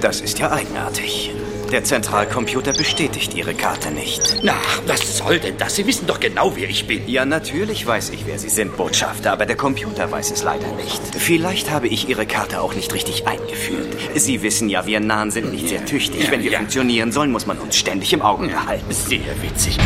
Das ist ja eigenartig. Der Zentralcomputer bestätigt Ihre Karte nicht. Na, was soll denn das? Sie wissen doch genau, wer ich bin. Ja, natürlich weiß ich, wer Sie sind, Botschafter, aber der Computer weiß es leider nicht. Vielleicht habe ich Ihre Karte auch nicht richtig eingeführt. Sie wissen ja, wir Nahen sind nicht sehr tüchtig. Wenn wir funktionieren sollen, muss man uns ständig im Auge behalten. Sehr witzig.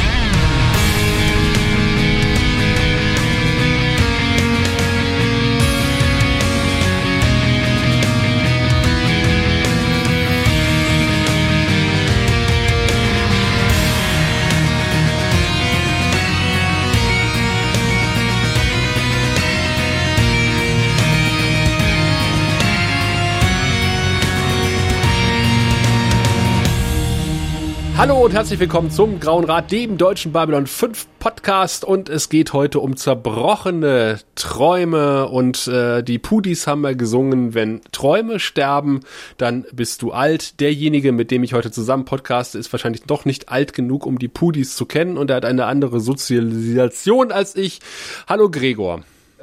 Hallo und herzlich willkommen zum Grauen Rat, dem deutschen Babylon 5 Podcast und es geht heute um zerbrochene Träume und äh, die Pudis haben mal gesungen, wenn Träume sterben, dann bist du alt. Derjenige, mit dem ich heute zusammen podcaste, ist wahrscheinlich doch nicht alt genug, um die Pudis zu kennen und er hat eine andere Sozialisation als ich. Hallo Gregor.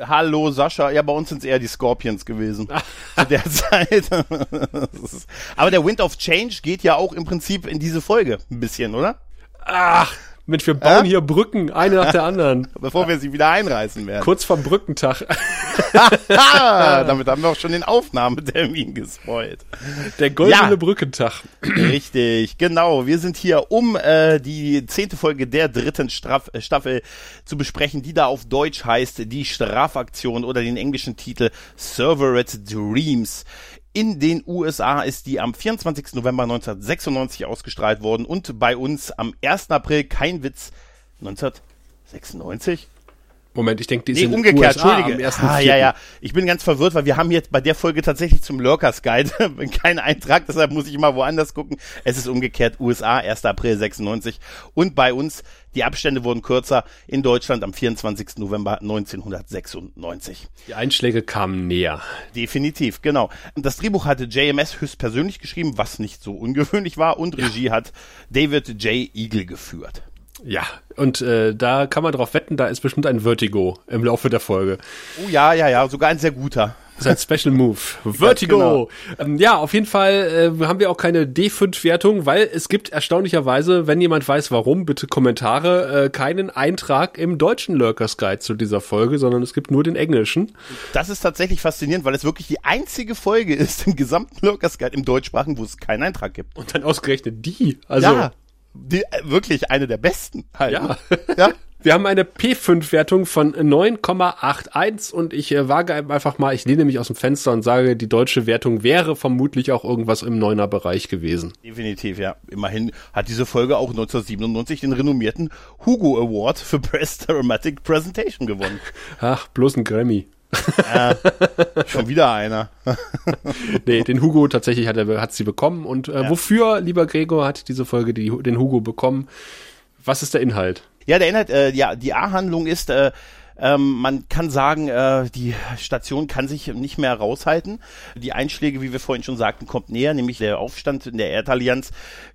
Hallo Sascha, ja, bei uns sind es eher die Scorpions gewesen zu der Zeit. Aber der Wind of Change geht ja auch im Prinzip in diese Folge ein bisschen, oder? Ach, Mensch, wir bauen Äh? hier Brücken, eine nach der anderen. Bevor wir sie wieder einreißen werden. Kurz vorm Brückentag. Damit haben wir auch schon den Aufnahmetermin gespoilt. Der goldene Ja. Brückentag. Richtig, genau. Wir sind hier, um äh, die zehnte Folge der dritten Straf äh, Staffel zu besprechen, die da auf Deutsch heißt Die Strafaktion oder den englischen Titel Serverate Dreams. In den USA ist die am 24. November 1996 ausgestrahlt worden und bei uns am 1. April, kein Witz, 1996? Moment, ich denke, die Nee, in den umgekehrt, USA Entschuldige. am ersten ah, ja, ja. Ich bin ganz verwirrt, weil wir haben jetzt bei der Folge tatsächlich zum Lurkers Guide keinen Eintrag, deshalb muss ich mal woanders gucken. Es ist umgekehrt USA, 1. April 96 und bei uns, die Abstände wurden kürzer, in Deutschland am 24. November 1996. Die Einschläge kamen näher. Definitiv, genau. Das Drehbuch hatte JMS höchstpersönlich geschrieben, was nicht so ungewöhnlich war und Regie hat David J. Eagle geführt. Ja, und äh, da kann man drauf wetten, da ist bestimmt ein Vertigo im Laufe der Folge. Oh ja, ja, ja, sogar ein sehr guter. Das ist ein Special Move. Vertigo! genau. ähm, ja, auf jeden Fall äh, haben wir auch keine D5-Wertung, weil es gibt erstaunlicherweise, wenn jemand weiß warum, bitte Kommentare, äh, keinen Eintrag im deutschen Lurkers Guide zu dieser Folge, sondern es gibt nur den englischen. Das ist tatsächlich faszinierend, weil es wirklich die einzige Folge ist im gesamten Lurkers Guide im Deutschsprachigen, wo es keinen Eintrag gibt. Und dann ausgerechnet die. Also, ja, die, äh, wirklich eine der besten. Halt. Ja. ja. Wir haben eine P5-Wertung von 9,81 und ich äh, wage einfach mal, ich lehne mich aus dem Fenster und sage, die deutsche Wertung wäre vermutlich auch irgendwas im Neuner-Bereich gewesen. Definitiv, ja. Immerhin hat diese Folge auch 1997 den renommierten Hugo Award für Best Dramatic Presentation gewonnen. Ach, bloß ein Grammy. Schon wieder einer. Nee, den Hugo tatsächlich hat, er, hat sie bekommen. Und äh, wofür, lieber Gregor, hat diese Folge die, den Hugo bekommen? Was ist der Inhalt? Ja, der Inhalt, äh, ja, die A-Handlung ist, äh, ähm, man kann sagen, äh, die Station kann sich nicht mehr raushalten. Die Einschläge, wie wir vorhin schon sagten, kommt näher, nämlich der Aufstand in der Erdallianz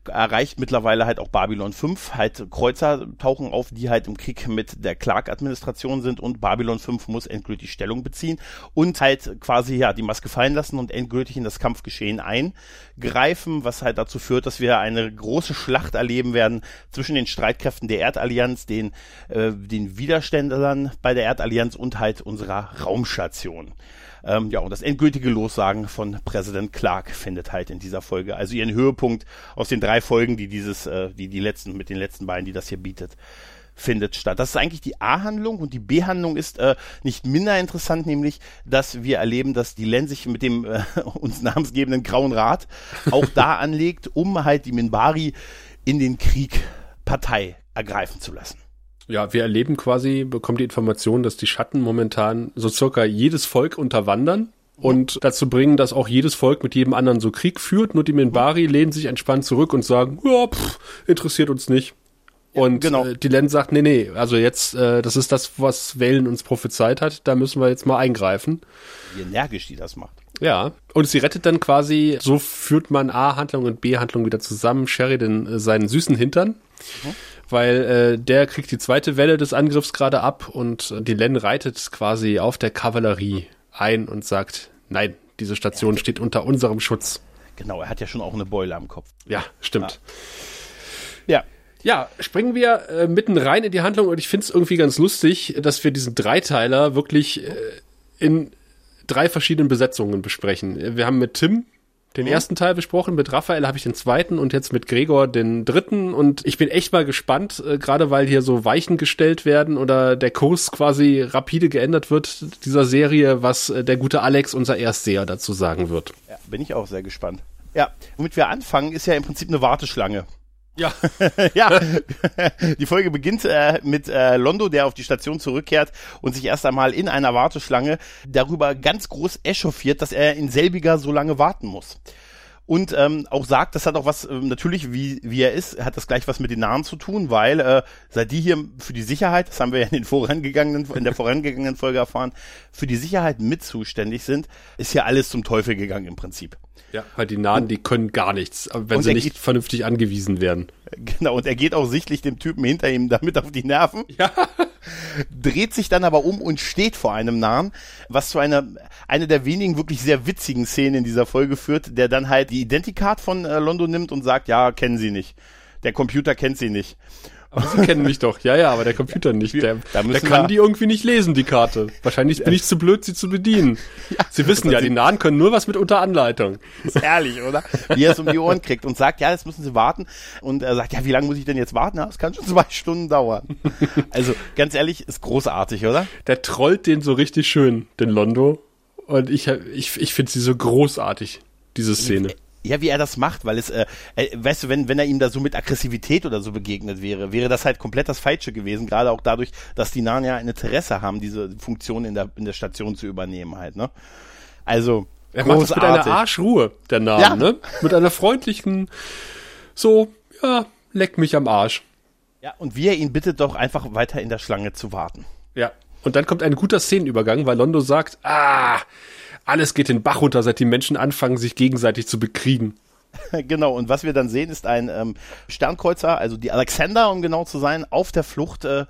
erreicht mittlerweile halt auch Babylon 5. Halt Kreuzer tauchen auf, die halt im Krieg mit der Clark-Administration sind und Babylon 5 muss endgültig Stellung beziehen und halt quasi ja die Maske fallen lassen und endgültig in das Kampfgeschehen eingreifen, was halt dazu führt, dass wir eine große Schlacht erleben werden zwischen den Streitkräften der Erdallianz, den, äh, den Widerständlern bei der Erdallianz und halt unserer Raumstation. Ähm, ja, und das endgültige Lossagen von Präsident Clark findet halt in dieser Folge, also ihren Höhepunkt aus den drei Folgen, die dieses, äh, die die letzten, mit den letzten beiden, die das hier bietet, findet statt. Das ist eigentlich die A-Handlung und die B-Handlung ist äh, nicht minder interessant, nämlich, dass wir erleben, dass die Len sich mit dem äh, uns namensgebenden Grauen Rat auch da anlegt, um halt die Minbari in den Krieg Partei ergreifen zu lassen. Ja, wir erleben quasi, bekommen die Information, dass die Schatten momentan so circa jedes Volk unterwandern und dazu bringen, dass auch jedes Volk mit jedem anderen so Krieg führt. Nur die Minbari lehnen sich entspannt zurück und sagen, ja, pff, interessiert uns nicht. Und genau. äh, die Len sagt, nee, nee, also jetzt, äh, das ist das, was Valen uns prophezeit hat, da müssen wir jetzt mal eingreifen. Wie energisch die das macht. Ja, und sie rettet dann quasi, so führt man A-Handlung und B-Handlung wieder zusammen, Sheridan äh, seinen süßen Hintern, weil äh, der kriegt die zweite Welle des Angriffs gerade ab und äh, die Len reitet quasi auf der Kavallerie ein und sagt, nein, diese Station steht unter unserem Schutz. Genau, er hat ja schon auch eine Beule am Kopf. Ja, stimmt. Ja. Ja, springen wir äh, mitten rein in die Handlung und ich finde es irgendwie ganz lustig, dass wir diesen Dreiteiler wirklich äh, in drei verschiedenen Besetzungen besprechen. Wir haben mit Tim den ersten Teil besprochen, mit Raphael habe ich den zweiten und jetzt mit Gregor den dritten und ich bin echt mal gespannt, äh, gerade weil hier so Weichen gestellt werden oder der Kurs quasi rapide geändert wird dieser Serie, was äh, der gute Alex, unser Erstseher, dazu sagen wird. ja, bin ich auch sehr gespannt. Ja, womit wir anfangen, ist ja im Prinzip eine Warteschlange. Ja. ja, die Folge beginnt äh, mit äh, Londo, der auf die Station zurückkehrt und sich erst einmal in einer Warteschlange darüber ganz groß echauffiert, dass er in selbiger so lange warten muss. Und ähm, auch sagt, das hat auch was, ähm, natürlich, wie, wie er ist, hat das gleich was mit den Namen zu tun, weil äh, seit die hier für die Sicherheit, das haben wir ja in den vorangegangenen, in der vorangegangenen Folge erfahren, für die Sicherheit mit zuständig sind, ist ja alles zum Teufel gegangen im Prinzip. Ja, weil die Nahen, die können gar nichts, wenn Und sie nicht geht- vernünftig angewiesen werden. Genau, und er geht auch sichtlich dem Typen hinter ihm damit auf die Nerven. Ja. Dreht sich dann aber um und steht vor einem Nahen, was zu einer eine der wenigen wirklich sehr witzigen Szenen in dieser Folge führt, der dann halt die Identicard von äh, Londo nimmt und sagt, ja, kennen Sie nicht. Der Computer kennt sie nicht. Aber sie kennen mich doch. Ja, ja, aber der Computer nicht. Der, Da der kann wir- die irgendwie nicht lesen, die Karte. Wahrscheinlich bin ich zu blöd, sie zu bedienen. sie wissen ja, die Nahen können nur was mit unter Anleitung. Ist herrlich, oder? Wie er es um die Ohren kriegt und sagt, ja, jetzt müssen Sie warten. Und er sagt, ja, wie lange muss ich denn jetzt warten? Ja, es kann schon zwei Stunden dauern. Also, ganz ehrlich, ist großartig, oder? Der trollt den so richtig schön, den Londo. Und ich, ich, ich finde sie so großartig, diese Szene. Ja, wie er das macht, weil es, äh, äh, weißt du, wenn, wenn er ihm da so mit Aggressivität oder so begegnet wäre, wäre das halt komplett das Falsche gewesen, gerade auch dadurch, dass die Narnia ein Interesse haben, diese Funktion in der, in der Station zu übernehmen halt, ne? Also, Er macht das mit einer großartig. Arschruhe, der Name, Ja. ne? Mit einer freundlichen, so, ja, leck mich am Arsch. Ja, und wie er ihn bittet, doch einfach weiter in der Schlange zu warten. Ja. Und dann kommt ein guter Szenenübergang, weil Londo sagt, ah, alles geht den Bach runter, seit die Menschen anfangen, sich gegenseitig zu bekriegen. genau, und was wir dann sehen, ist ein ähm, Sternkreuzer, also die Alexander, um genau zu sein, auf der Flucht, äh,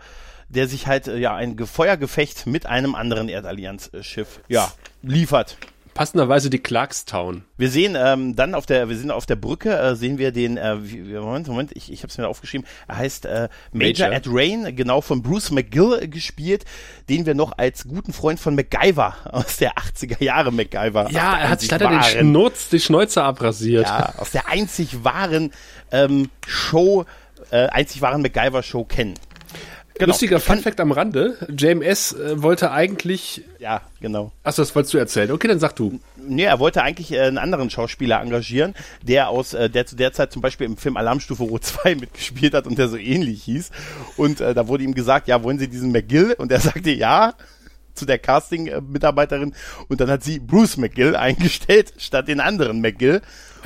der sich halt, äh, ja, ein Ge- Feuergefecht mit einem anderen Erdallianz-Schiff, ja, liefert. Passenderweise die Clarkstown. Wir sehen ähm, dann auf der, wir sind auf der Brücke, äh, sehen wir den, äh, Moment, Moment, ich, ich habe es mir aufgeschrieben. Er heißt äh, Major, Major. Ed Rain, genau von Bruce McGill äh, gespielt, den wir noch als guten Freund von MacGyver aus der 80er Jahre MacGyver. Ja, er hat sich leider den Schnurz, die Schnäuze abrasiert. ja, aus der einzig wahren ähm, Show, äh, einzig wahren MacGyver-Show kennen. Genau. Lustiger Funfact am Rande. JMS äh, wollte eigentlich. Ja, genau. Achso, das wolltest du erzählen. Okay, dann sag du. Nee, er wollte eigentlich äh, einen anderen Schauspieler engagieren, der aus, äh, der zu der Zeit zum Beispiel im Film Alarmstufe Rot 2 mitgespielt hat und der so ähnlich hieß. Und äh, da wurde ihm gesagt, ja, wollen Sie diesen McGill? Und er sagte ja zu der Casting-Mitarbeiterin und dann hat sie Bruce McGill eingestellt statt den anderen McGill.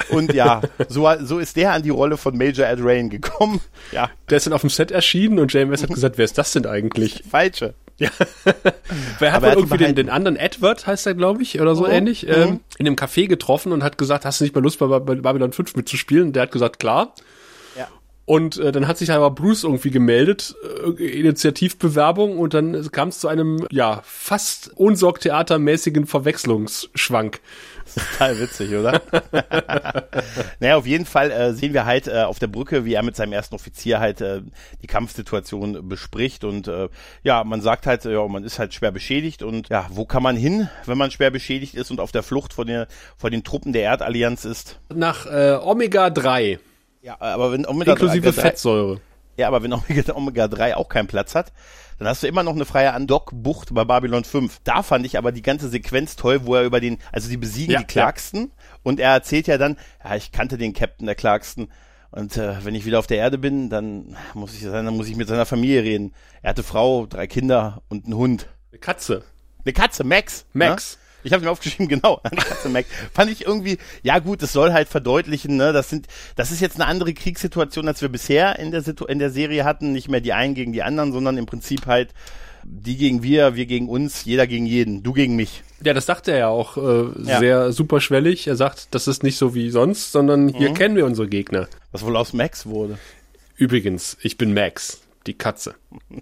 Und ja, so, so ist der an die Rolle von Major Ed Rain gekommen. Ja, Der ist dann auf dem Set erschienen und JMS hat gesagt, wer ist das denn eigentlich? falsche. Ja. Wer hat hat irgendwie den, den anderen Edward, heißt er, glaube ich, oder so ähnlich, ähm, in einem Café getroffen und hat gesagt, hast du nicht mal Lust, bei, bei Babylon 5 mitzuspielen? Und der hat gesagt, klar. Und äh, dann hat sich aber Bruce irgendwie gemeldet, äh, Initiativbewerbung, und dann kam es zu einem, ja, fast unsorgtheatermäßigen Verwechslungsschwank. Total witzig, oder? naja, auf jeden Fall äh, sehen wir halt äh, auf der Brücke, wie er mit seinem ersten Offizier halt äh, die Kampfsituation bespricht und äh, ja, man sagt halt, ja, man ist halt schwer beschädigt und ja, wo kann man hin, wenn man schwer beschädigt ist und auf der Flucht vor, der, vor den Truppen der Erdallianz ist? Nach äh, Omega 3, Ja, aber wenn Omega inklusive 3, Fettsäure. Ja, aber wenn Omega, Omega 3 auch keinen Platz hat, dann hast du immer noch eine freie Andock-Bucht bei Babylon 5. Da fand ich aber die ganze Sequenz toll, wo er über den, also die besiegen Ja, die Clarksten und er erzählt ja dann, ja, ich kannte den Captain der Clarksten und äh, wenn ich wieder auf der Erde bin, dann muss ich dann muss ich mit seiner Familie reden. Er hatte Frau, drei Kinder und einen Hund. Eine Katze. Eine Katze, Max. Max. Ich habe mir aufgeschrieben, genau, Katze Max. Fand ich irgendwie, ja gut, es soll halt verdeutlichen, ne, das sind, das ist jetzt eine andere Kriegssituation, als wir bisher in der Situ in der Serie hatten, nicht mehr die einen gegen die anderen, sondern im Prinzip halt die gegen wir, wir gegen uns, jeder gegen jeden, du gegen mich. Ja, das sagt er ja auch äh, Ja. sehr superschwellig. Er sagt, das ist nicht so wie sonst, sondern hier kennen wir unsere Gegner. Was wohl aus Max wurde. Übrigens, ich bin Max, die Katze.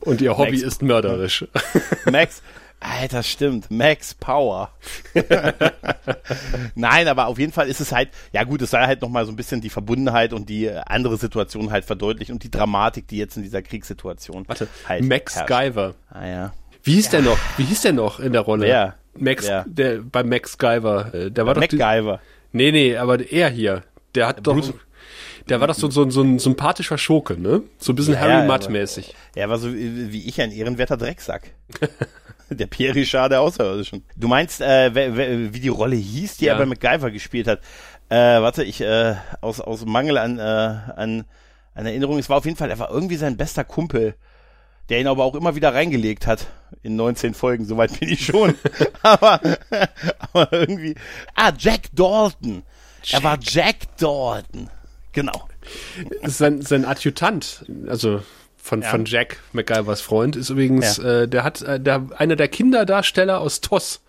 Und ihr Hobby Max. ist mörderisch. Max, Alter, stimmt. Max Power. Nein, aber auf jeden Fall ist es halt, ja gut, es soll halt nochmal so ein bisschen die Verbundenheit und die andere Situation halt verdeutlichen und die Dramatik, die jetzt in dieser Kriegssituation. Warte, halt Max herrscht. Guyver. Ah ja. Wie hieß der noch? Wie hieß der noch in der Rolle? Wer? Max, Wer? der bei Max Guyver. Äh, Der war doch MacGyver. Nee, nee, aber er hier, der hat doch der war doch so, so, so ein sympathischer Schurke, ne? So ein bisschen Ja, Harry ja, Mudd aber- mäßig. Er war so wie wie ich ein ehrenwerter Drecksack. der Pierre der Außerirdischen. Du meinst, äh, wer, wer, wie die Rolle hieß, die Ja. er bei MacGyver gespielt hat? Äh, warte, ich, äh, aus, aus Mangel an, äh, an, an Erinnerung, es war auf jeden Fall, er war irgendwie sein bester Kumpel, der ihn aber auch immer wieder reingelegt hat. In 19 Folgen, soweit bin ich schon. aber, aber irgendwie, ah, Jack Dalton. Er war Jack Dalton. Genau. Sein, sein Adjutant, also von, Ja. von Jack MacGyvers Freund, ist übrigens, äh, der hat, äh, der, einer der Kinderdarsteller aus TOS.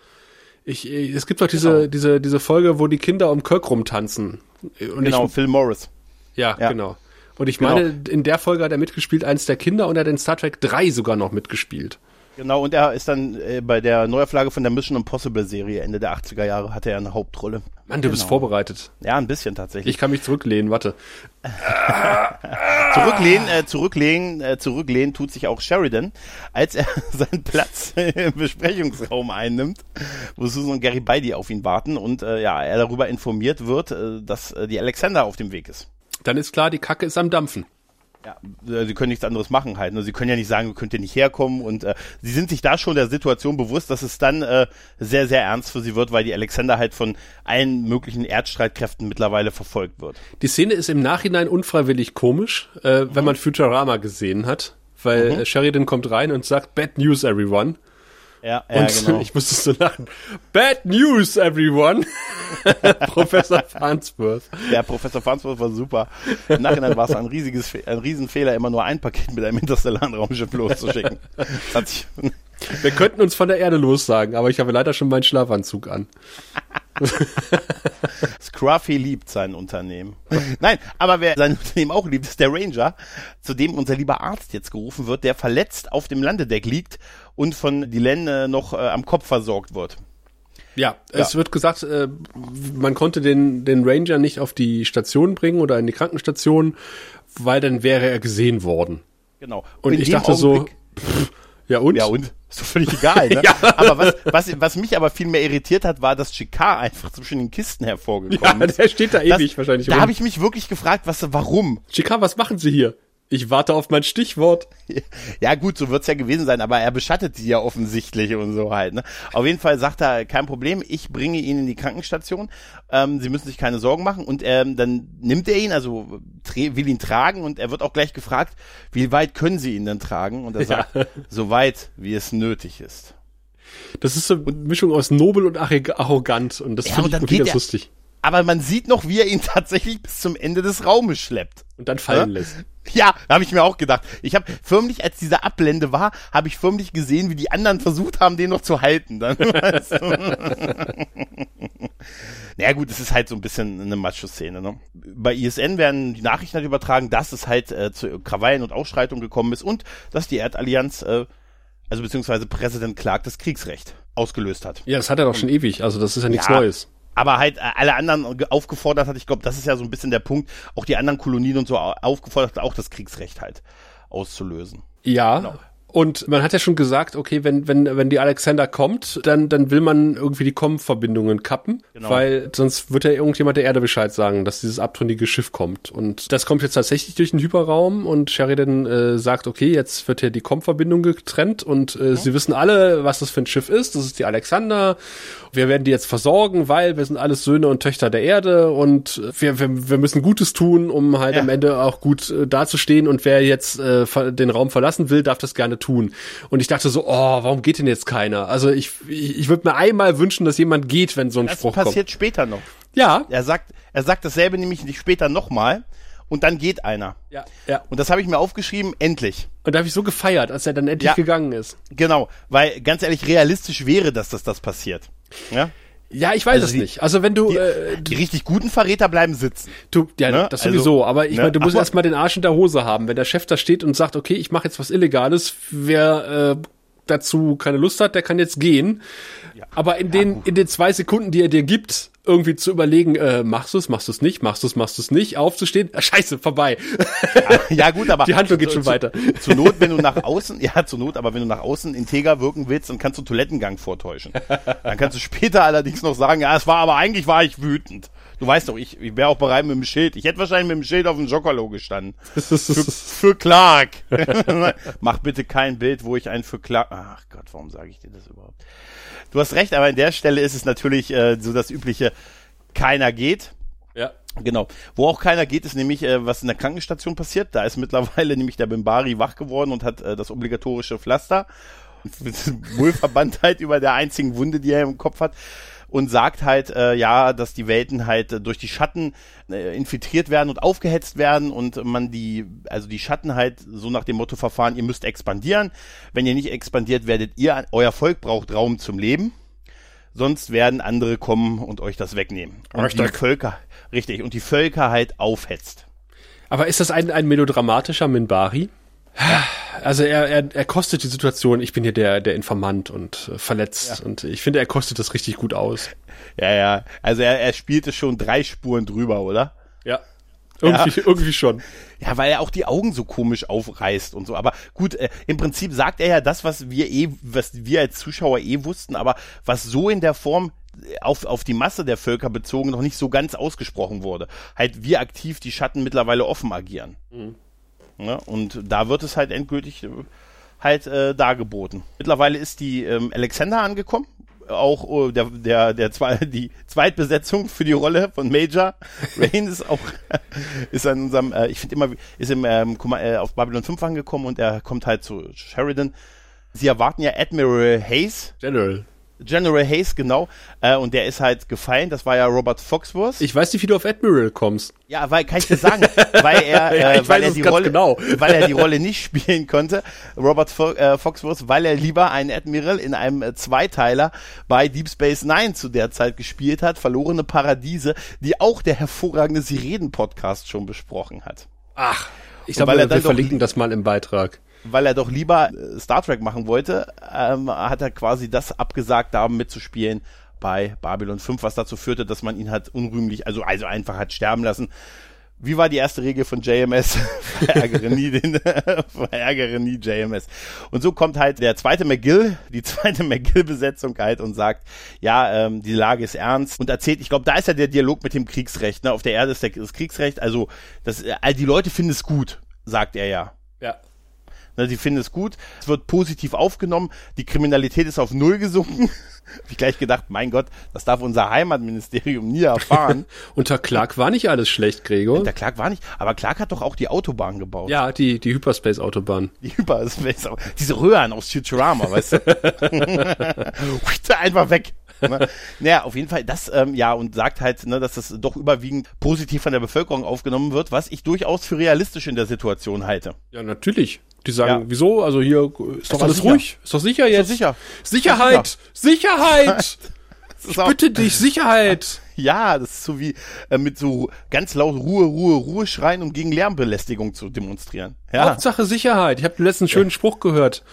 Ich, äh, es gibt doch diese, Genau. diese, diese Folge, wo die Kinder um Kirk rumtanzen. Und Genau, ich, Phil Morris. ja, Ja. genau. Und ich Genau. meine, in der Folge hat er mitgespielt, eins der Kinder, und er hat in Star Trek 3 sogar noch mitgespielt. Genau, und er ist dann äh, bei der Neuauflage von der Mission Impossible Serie Ende der 80er Jahre hatte er eine Hauptrolle. Mann, du bist vorbereitet. Ja, ein bisschen tatsächlich. Ich kann mich zurücklehnen, warte. Zurücklehnen, äh, zurücklehnen, äh, zurücklehnen tut sich auch Sheridan, als er seinen Platz im Besprechungsraum einnimmt, wo Susan und Gary Beide auf ihn warten und äh, ja, er darüber informiert wird, äh, dass äh, die Alexander auf dem Weg ist. Dann ist klar, die Kacke ist am Dampfen. Ja, äh, sie können nichts anderes machen halt. Ne? Sie können ja nicht sagen, könnt ihr nicht herkommen und äh, sie sind sich da schon der Situation bewusst, dass es dann äh, sehr, sehr ernst für sie wird, weil die Alexander halt von allen möglichen Erdstreitkräften mittlerweile verfolgt wird. Die Szene ist im Nachhinein unfreiwillig komisch, äh, wenn man Futurama gesehen hat, weil äh, Sheridan kommt rein und sagt, Bad News, everyone. Ja, Und ich musste so lachen. Bad News, everyone. Professor Farnsworth. Der Professor Farnsworth war super. Im Nachhinein war es ein riesiges, ein Riesenfehler, immer nur ein Paket mit einem interstellaren Raumschiff loszuschicken. Wir könnten uns von der Erde lossagen, aber ich habe leider schon meinen Schlafanzug an. Scruffy liebt sein Unternehmen. Nein, aber wer sein Unternehmen auch liebt, ist der Ranger, zu dem unser lieber Arzt jetzt gerufen wird, der verletzt auf dem Landedeck liegt und von Dylan noch äh, am Kopf versorgt wird. Ja, es wird gesagt, äh, man konnte den, den Ranger nicht auf die Station bringen oder in die Krankenstation, weil dann wäre er gesehen worden. Genau. Und in ich dachte so, Augenblick- pff, ja und? Ja, und? Ist doch völlig egal, ne? Ja. Aber was, was, was mich aber viel mehr irritiert hat, war, dass Chicard einfach zwischen den Kisten Ja, hervorgekommen ist. der steht da ewig Das- wahrscheinlich Da habe ich mich wirklich gefragt, was, warum? Chika, was machen Sie hier? Ich warte auf mein Stichwort. Ja gut, so wird's ja gewesen sein, aber er beschattet sie ja offensichtlich und so halt. Ne? Auf jeden Fall sagt er, kein Problem, ich bringe ihn in die Krankenstation, ähm, sie müssen sich keine Sorgen machen und ähm, dann nimmt er ihn, also will ihn tragen und er wird auch gleich gefragt, wie weit können sie ihn denn tragen? Und er sagt, so weit, wie es nötig ist. Das ist eine Mischung aus nobel und arrogant und das Ja, finde ich irgendwie ganz lustig. Aber man sieht noch, wie er ihn tatsächlich bis zum Ende des Raumes schleppt. Und dann fallen Ja? lässt. Ja, habe ich mir auch gedacht. Ich habe förmlich, als diese Ablende war, habe ich förmlich gesehen, wie die anderen versucht haben, den noch zu halten. Dann, weißt du. naja gut, es ist halt so ein bisschen eine Macho-Szene. Ne? Bei ISN werden die Nachrichten halt übertragen, dass es halt äh, zu Krawallen und Ausschreitungen gekommen ist und dass die Erdallianz, äh, also beziehungsweise Präsident Clark, das Kriegsrecht ausgelöst hat. Ja, das hat er doch schon ewig. Also das ist ja nichts Ja. Neues. Aber halt äh, alle anderen ge- aufgefordert hat, ich glaube, das ist ja so ein bisschen der Punkt, auch die anderen Kolonien und so au- aufgefordert hat, auch das Kriegsrecht halt auszulösen. Ja. Genau. Und man hat ja schon gesagt, okay, wenn, wenn, wenn die Alexander kommt, dann, dann will man irgendwie die Com-Verbindungen kappen, Genau. weil sonst wird ja irgendjemand der Erde Bescheid sagen, dass dieses abtrünnige Schiff kommt. Und das kommt jetzt tatsächlich durch den Hyperraum und Sheridan äh, sagt, okay, jetzt wird ja die Com-Verbindung getrennt und äh, sie wissen alle, was das für ein Schiff ist. Das ist die Alexander. Wir werden die jetzt versorgen, weil wir sind alles Söhne und Töchter der Erde und wir, wir, wir müssen Gutes tun, um halt Ja. am Ende auch gut äh, dazustehen und wer jetzt äh, den Raum verlassen will, darf das gerne tun. Und ich dachte so, oh, warum geht denn jetzt keiner? Also ich, ich, ich würde mir einmal wünschen, dass jemand geht, wenn so ein Das Spruch passiert später noch. kommt. Ja, Er sagt, er sagt dasselbe nämlich nicht später nochmal und dann geht einer. ja, ja. Und das habe ich mir aufgeschrieben, endlich. Und da habe ich so gefeiert, als er dann endlich Ja. gegangen ist. Genau, weil ganz ehrlich, realistisch wäre das, dass das passiert. Ja? Ja, ich weiß Also es die- nicht. Also wenn du, Die, äh, die richtig guten Verräter bleiben sitzen. du ja, Ne? das Also, sowieso, aber ich ne? meine, du musst erstmal den Arsch in der Hose haben. Wenn der Chef da steht und sagt, okay, ich mache jetzt was Illegales, wer äh, dazu keine Lust hat, der kann jetzt gehen. Aber in den, in den zwei Sekunden, die er dir gibt, irgendwie zu überlegen, äh, machst du es, machst du es nicht, machst du es, machst du es nicht, aufzustehen, ah, scheiße, vorbei. Ja gut, aber Die Handlung geht zu- schon zu, weiter. Zur Not, wenn du nach außen, ja zur Not, aber wenn du nach außen integer wirken willst, dann kannst du Toilettengang vortäuschen. Dann kannst du später allerdings noch sagen, ja, es war aber eigentlich war ich wütend. Du weißt doch, ich, ich wäre auch bereit mit dem Schild. Ich hätte wahrscheinlich mit dem Schild auf dem Jockerlo gestanden. Für, für Clark. Mach bitte kein Bild, wo ich einen für Clark. Ach Gott, warum sage ich dir das überhaupt? Du hast recht, aber an der Stelle ist es natürlich äh, so das übliche, keiner geht. Ja. Genau. Wo auch keiner geht, ist nämlich, äh, was in der Krankenstation passiert. Da ist mittlerweile nämlich der Bimbari wach geworden und hat äh, das obligatorische Pflaster. Mit Wohlverbanntheit über der einzigen Wunde, die er im Kopf hat. Und sagt halt, äh, ja, dass die Welten halt äh, durch die Schatten äh, infiltriert werden und aufgehetzt werden und man die, also die Schatten halt so nach dem Motto verfahren, ihr müsst expandieren. Wenn ihr nicht expandiert, werdet ihr, euer Volk braucht Raum zum Leben. Sonst werden andere kommen und euch das wegnehmen. Und die. Völker, richtig, und die Völker halt aufhetzt. Aber ist das ein, ein melodramatischer Minbari? Also er, er, er kostet die Situation, ich bin hier der, der Informant und äh, verletzt und ich finde, er kostet das richtig gut aus. Ja, ja. Also er, er spielte schon drei Spuren drüber, oder? Ja. Irgendwie, irgendwie schon. Ja, weil er auch die Augen so komisch aufreißt und so. Aber gut, äh, im Prinzip sagt er ja das, was wir eh, was wir als Zuschauer eh wussten, aber was so in der Form äh, auf, auf die Masse der Völker bezogen noch nicht so ganz ausgesprochen wurde. Halt, wie aktiv die Schatten mittlerweile offen agieren. Ja, und da wird es halt endgültig halt äh, dargeboten. Mittlerweile ist die ähm, Alexander angekommen. Auch äh, der, der, der zwei, die Zweitbesetzung für die Rolle von Major. Rain ist auch ist an unserem, äh, ich finde immer, ist im, ähm, äh, auf Babylon 5 angekommen und er kommt halt zu Sheridan. Sie erwarten ja Admiral Hayes, General. General Hayes, genau, äh, und der ist halt gefallen. Das war ja Robert Foxworth. Ich weiß nicht, wie du auf Admiral kommst. Ja, weil kann ich dir sagen, weil er, Ja, äh, ich weil er die Rolle, genau. weil er die Rolle nicht spielen konnte, Robert Fo äh, Foxworth, weil er lieber einen Admiral in einem äh, Zweiteiler bei Deep Space Nine zu der Zeit gespielt hat, verlorene Paradiese, die auch der hervorragende Sirenen-Podcast schon besprochen hat. Ach, ich glaube, wir verlinken das mal im Beitrag. Weil er doch lieber äh, Star Trek machen wollte, ähm, hat er quasi das abgesagt, da mitzuspielen bei Babylon 5, was dazu führte, dass man ihn hat unrühmlich, also, also einfach hat sterben lassen. Wie war die erste Regel von JMS? verärgere nie den, verärgere nie JMS. Und so kommt halt der zweite McGill, die zweite McGill-Besetzung halt und sagt, ja, ähm, die Lage ist ernst und erzählt, ich glaube, da ist ja der Dialog mit dem Kriegsrecht, ne? Auf der Erde ist der, das Kriegsrecht, also das, all die Leute finden es gut, sagt er ja. Ne, sie finden es gut, es wird positiv aufgenommen, die Kriminalität ist auf Null gesunken. Hab ich gleich gedacht, mein Gott, das darf unser Heimatministerium nie erfahren. Unter Clark war nicht alles schlecht, Gregor. Der Clark war nicht, aber Clark hat doch auch die Autobahn gebaut. Ja, die, die Hyperspace-Autobahn. Die Hyperspace, diese Röhren aus Futurama, weißt du? Einfach weg. Ne? Naja, auf jeden Fall das, ähm, ja, und sagt halt, ne, dass das doch überwiegend positiv von der Bevölkerung aufgenommen wird, was ich durchaus für realistisch in der Situation halte. Ja, natürlich. Die sagen, Ja. wieso? Also hier ist doch doch alles sicher. ruhig. Ist doch sicher jetzt. sicher. Sicherheit! Sicherheit! Ist auch- Bitte dich, Sicherheit! Ja, das ist so wie äh, mit so ganz laut Ruhe, Ruhe, Ruhe schreien, um gegen Lärmbelästigung zu demonstrieren. Ja, Hauptsache Sicherheit. Ich habe den letzten schönen Spruch gehört.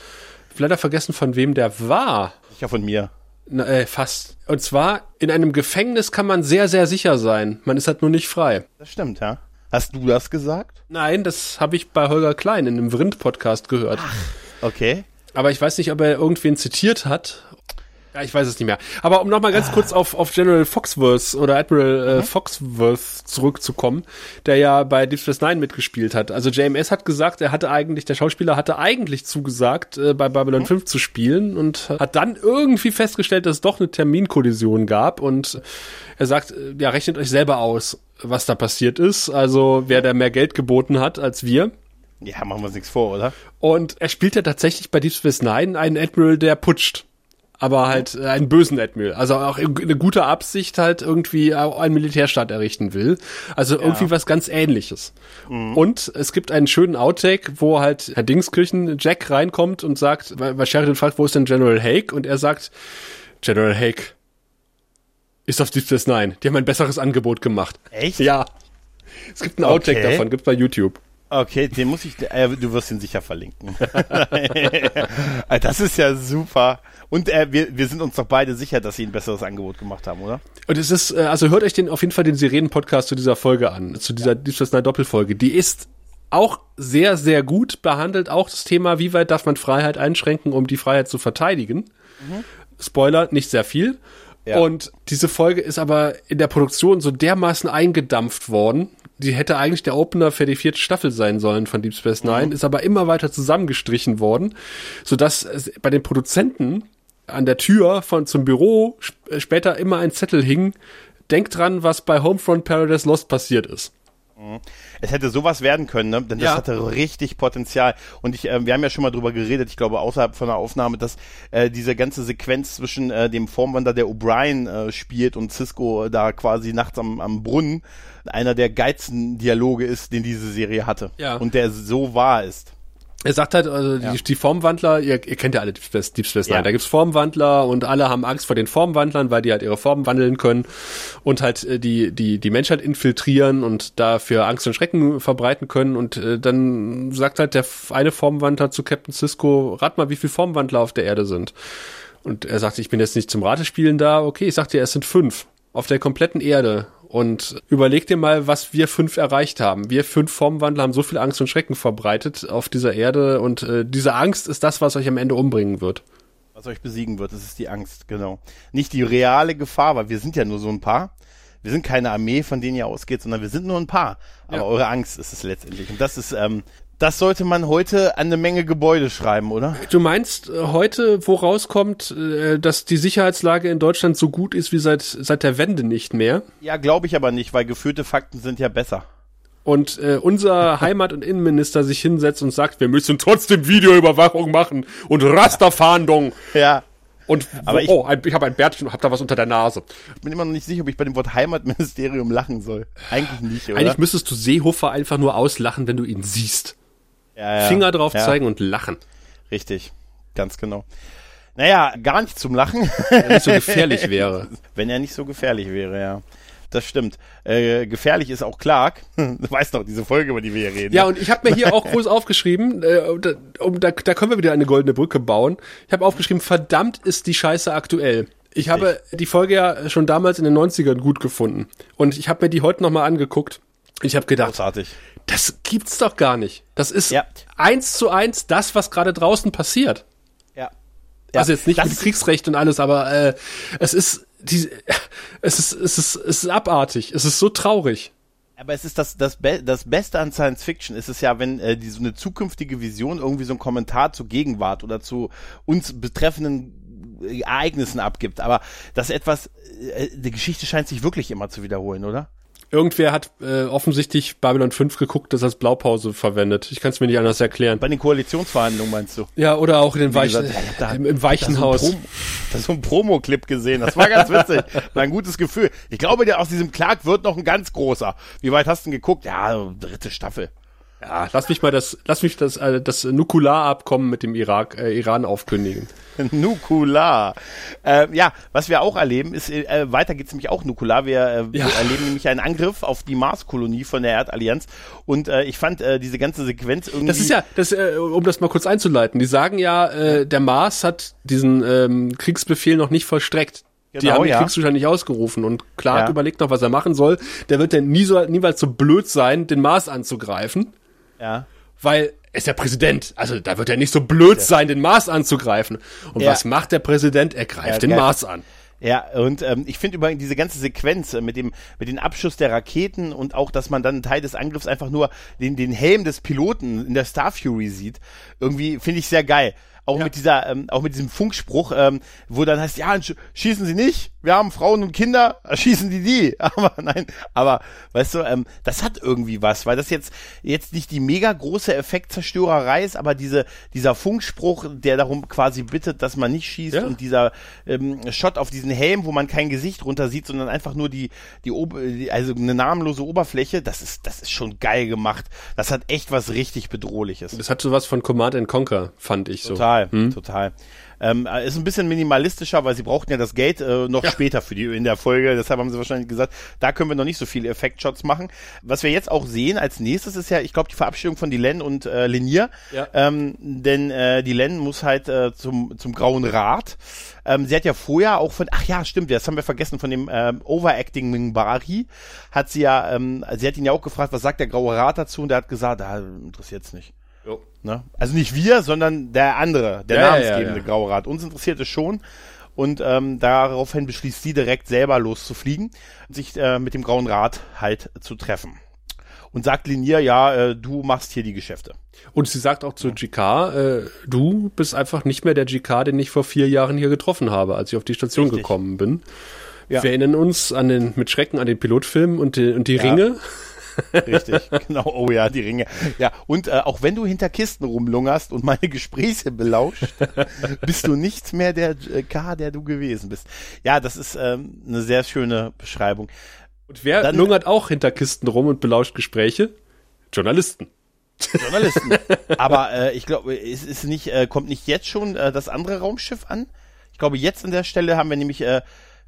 Ich hab leider vergessen, von wem der war. sicher von mir. Na, äh, fast. Und zwar, in einem Gefängnis kann man sehr, sehr sicher sein. Man ist halt nur nicht frei. Das stimmt, ja. Hast du das gesagt? Nein, das habe ich bei Holger Klein in einem Vrind-Podcast gehört. Okay. Aber ich weiß nicht, ob er irgendwen zitiert hat. Ja, ich weiß es nicht mehr. Aber um nochmal ganz kurz auf, auf General Foxworth oder Admiral äh, Foxworth zurückzukommen, der ja bei Deep Space Nine mitgespielt hat. Also JMS hat gesagt, er hatte eigentlich, der Schauspieler hatte eigentlich zugesagt, äh, bei Babylon 5 zu spielen und hat dann irgendwie festgestellt, dass es doch eine Terminkollision gab und er sagt, äh, ja, rechnet euch selber aus, was da passiert ist. Also wer da mehr Geld geboten hat als wir. Ja, machen wir uns nichts vor, oder? Und er spielt ja tatsächlich bei Deep Space Nine einen Admiral, der putscht. Aber halt äh, einen bösen Admiral. Also auch in- eine gute Absicht halt irgendwie einen Militärstaat errichten will. Also irgendwie was ganz ähnliches. Und es gibt einen schönen Outtake, wo halt Herr Dingskirchen Jack reinkommt und sagt, weil, Sheridan fragt, wo ist denn General Hake? Und er sagt, General Hake ist auf Deep Space Nine. Die haben ein besseres Angebot gemacht. Echt? Ja. Es gibt einen Outtake Okay. davon, gibt's bei YouTube. Okay, den muss ich, äh, du wirst ihn sicher verlinken. Äh, das ist ja super. Und äh, wir, wir sind uns doch beide sicher, dass sie ein besseres Angebot gemacht haben, oder? Und es ist, äh, also hört euch den auf jeden Fall den Sirenen-Podcast zu dieser Folge an, zu dieser Deep Space Nine Doppelfolge. Die ist auch sehr, sehr gut behandelt, auch das Thema, wie weit darf man Freiheit einschränken, um die Freiheit zu verteidigen. Mhm. Spoiler, nicht sehr viel. Ja. Und diese Folge ist aber in der Produktion so dermaßen eingedampft worden. Die hätte eigentlich der Opener für die vierte Staffel sein sollen von Deep Space Nine, mhm. ist aber immer weiter zusammengestrichen worden, sodass bei den Produzenten an der Tür von zum Büro sp später immer ein Zettel hing. Denkt dran, was bei Homefront Paradise Lost passiert ist. Es hätte sowas werden können, ne? denn das ja. hatte richtig Potenzial. Und ich, äh, wir haben ja schon mal drüber geredet, ich glaube außerhalb von der Aufnahme, dass äh, diese ganze Sequenz zwischen äh, dem Formwander, der O'Brien äh, spielt und Cisco da quasi nachts am, am Brunnen, einer der geilsten Dialoge ist, den diese Serie hatte. Ja. Und der so wahr ist. Er sagt halt, also die, ja. die Formwandler, ihr, ihr kennt ja alle Deep Space, Deep Space Nine, ja. da gibt's Formwandler und alle haben Angst vor den Formwandlern, weil die halt ihre Formen wandeln können und halt äh, die, die, die Menschheit infiltrieren und dafür Angst und Schrecken verbreiten können und äh, dann sagt halt der eine Formwandler zu Captain Cisco, rat mal, wie viele Formwandler auf der Erde sind. Und er sagt, ich bin jetzt nicht zum Ratespielen da, okay, ich sag dir, es sind fünf auf der kompletten Erde. Und überleg dir mal, was wir fünf erreicht haben. Wir fünf Formwandler haben so viel Angst und Schrecken verbreitet auf dieser Erde und äh, diese Angst ist das, was euch am Ende umbringen wird. Was euch besiegen wird, das ist die Angst, genau. Nicht die reale Gefahr, weil wir sind ja nur so ein paar. Wir sind keine Armee, von denen ihr ausgeht, sondern wir sind nur ein paar. Aber ja. eure Angst ist es letztendlich. Und das ist ähm, das sollte man heute an eine Menge Gebäude schreiben, oder? Du meinst äh, heute, wo rauskommt, äh, dass die Sicherheitslage in Deutschland so gut ist wie seit, seit der Wende nicht mehr? Ja, glaube ich aber nicht, weil geführte Fakten sind ja besser. Und äh, unser Heimat- und Innenminister sich hinsetzt und sagt, wir müssen trotzdem Videoüberwachung machen und Rasterfahndung. Ja. Und aber ich, oh, ich habe ein Bärtchen und habe da was unter der Nase. Ich bin immer noch nicht sicher, ob ich bei dem Wort Heimatministerium lachen soll. Eigentlich nicht, oder? Eigentlich müsstest du Seehofer einfach nur auslachen, wenn du ihn siehst. Ja, ja. Finger drauf zeigen und lachen. Richtig, ganz genau. Naja, gar nicht zum Lachen. Wenn er nicht so gefährlich wäre. Wenn er nicht so gefährlich wäre, ja. Das stimmt. Äh, gefährlich ist auch Clark. Du weißt doch, diese Folge, über die wir hier reden. Ja, und ich habe mir hier auch groß aufgeschrieben, äh, da, um, da, da können wir wieder eine goldene Brücke bauen. Ich habe aufgeschrieben, verdammt ist die Scheiße aktuell. Ich habe die Folge ja schon damals in den 90ern gut gefunden. Und ich habe mir die heute nochmal angeguckt. Ich habe gedacht, Großartig das gibt's doch gar nicht. Das ist ja. eins zu eins das, was gerade draußen passiert. Ja. ja. Also jetzt nicht das mit Kriegsrecht und alles, aber äh, es ist die, es ist es ist es ist abartig. Es ist so traurig. Aber es ist das, das, Be das Beste an Science Fiction ist es ja, wenn äh, die, so eine zukünftige Vision irgendwie so ein Kommentar zur Gegenwart oder zu uns betreffenden Ereignissen abgibt. Aber das etwas, äh, die Geschichte scheint sich wirklich immer zu wiederholen, oder? Irgendwer hat äh, offensichtlich Babylon 5 geguckt, das als Blaupause verwendet. Ich kann es mir nicht anders erklären. Bei den Koalitionsverhandlungen meinst du? Ja, oder auch in den Weichen, gesagt, da, im, im Weichenhaus. Da so, so ein Promo-Clip gesehen. Das war ganz witzig. war ein gutes Gefühl. Ich glaube, der aus diesem Clark wird noch ein ganz großer. Wie weit hast du denn geguckt? Ja, dritte Staffel. Ja, lass mich mal das, lass mich das, äh, das Nukularabkommen mit dem Irak, äh, Iran aufkündigen. Nukular. Äh, ja, was wir auch erleben, ist, äh, weiter geht's nämlich auch nukular. Wir, äh, ja. wir erleben nämlich einen Angriff auf die Marskolonie von der Erdallianz. Und äh, ich fand äh, diese ganze Sequenz irgendwie. Das ist ja, das, äh, um das mal kurz einzuleiten. Die sagen ja, äh, der Mars hat diesen ähm, Kriegsbefehl noch nicht vollstreckt. Genau, die haben den ja. Kriegszustand nicht ausgerufen und Clark ja. überlegt noch, was er machen soll. Der wird denn nie so, niemals so blöd sein, den Mars anzugreifen. Ja. Weil er ist der Präsident. Also da wird er nicht so blöd ja. sein, den Mars anzugreifen. Und ja. was macht der Präsident? Er greift ja, den Mars an. Ja, und ähm, ich finde übrigens diese ganze Sequenz äh, mit dem mit dem Abschuss der Raketen und auch, dass man dann einen Teil des Angriffs einfach nur den den Helm des Piloten in der Star Fury sieht, irgendwie finde ich sehr geil. Auch ja. mit dieser, ähm, auch mit diesem Funkspruch, ähm, wo dann heißt, ja, schießen Sie nicht, wir haben Frauen und Kinder, schießen die die. Aber nein, aber weißt du, ähm, das hat irgendwie was, weil das jetzt jetzt nicht die mega große Effektzerstörerei ist, aber diese dieser Funkspruch, der darum quasi bittet, dass man nicht schießt ja. und dieser ähm, Shot auf diesen Helm, wo man kein Gesicht runter sieht, sondern einfach nur die die, also eine namenlose Oberfläche, das ist das ist schon geil gemacht. Das hat echt was richtig bedrohliches. Das hat so was von Command and Conquer, fand ich so. Total total, total. Ähm, äh, ist ein bisschen minimalistischer, weil sie brauchten ja das Gate äh, noch später für die in der Folge. Deshalb haben sie wahrscheinlich gesagt, da können wir noch nicht so viele Effektshots machen. Was wir jetzt auch sehen als nächstes ist ja, ich glaube, die Verabschiedung von Dylan und äh, Lenier. Ja. Ähm, denn äh, Dylan muss halt äh, zum, zum Grauen Rat. Ähm, sie hat ja vorher auch von, ach ja, stimmt, das haben wir vergessen, von dem ähm, Overacting Mingbari hat sie ja, ähm, sie hat ihn ja auch gefragt, was sagt der Graue Rat dazu? Und der hat gesagt, ah, interessiert's nicht. Ne? Also nicht wir, sondern der andere, der Ja, ja, namensgebende ja, ja. Graue Rat. Uns interessiert es schon. Und ähm, daraufhin beschließt sie direkt selber loszufliegen und sich äh, mit dem Grauen Rat halt zu treffen. Und sagt Linier, ja, äh, du machst hier die Geschäfte. Und sie sagt auch zu GK, äh, du bist einfach nicht mehr der GK, den ich vor vier Jahren hier getroffen habe, als ich auf die Station Richtig. gekommen bin. Ja. Wir erinnern uns an den, mit Schrecken an den Pilotfilm und die, und die Ringe. Richtig, genau. Oh ja, die Ringe. Ja, und äh, auch wenn du hinter Kisten rumlungerst und meine Gespräche belauscht, bist du nicht mehr der äh, K, der du gewesen bist. Ja, das ist ähm, eine sehr schöne Beschreibung. Und wer Dann- lungert auch hinter Kisten rum und belauscht Gespräche? Journalisten. Journalisten. Aber äh, ich glaube, es ist nicht, äh, kommt nicht jetzt schon äh, das andere Raumschiff an? Ich glaube, jetzt an der Stelle haben wir nämlich äh,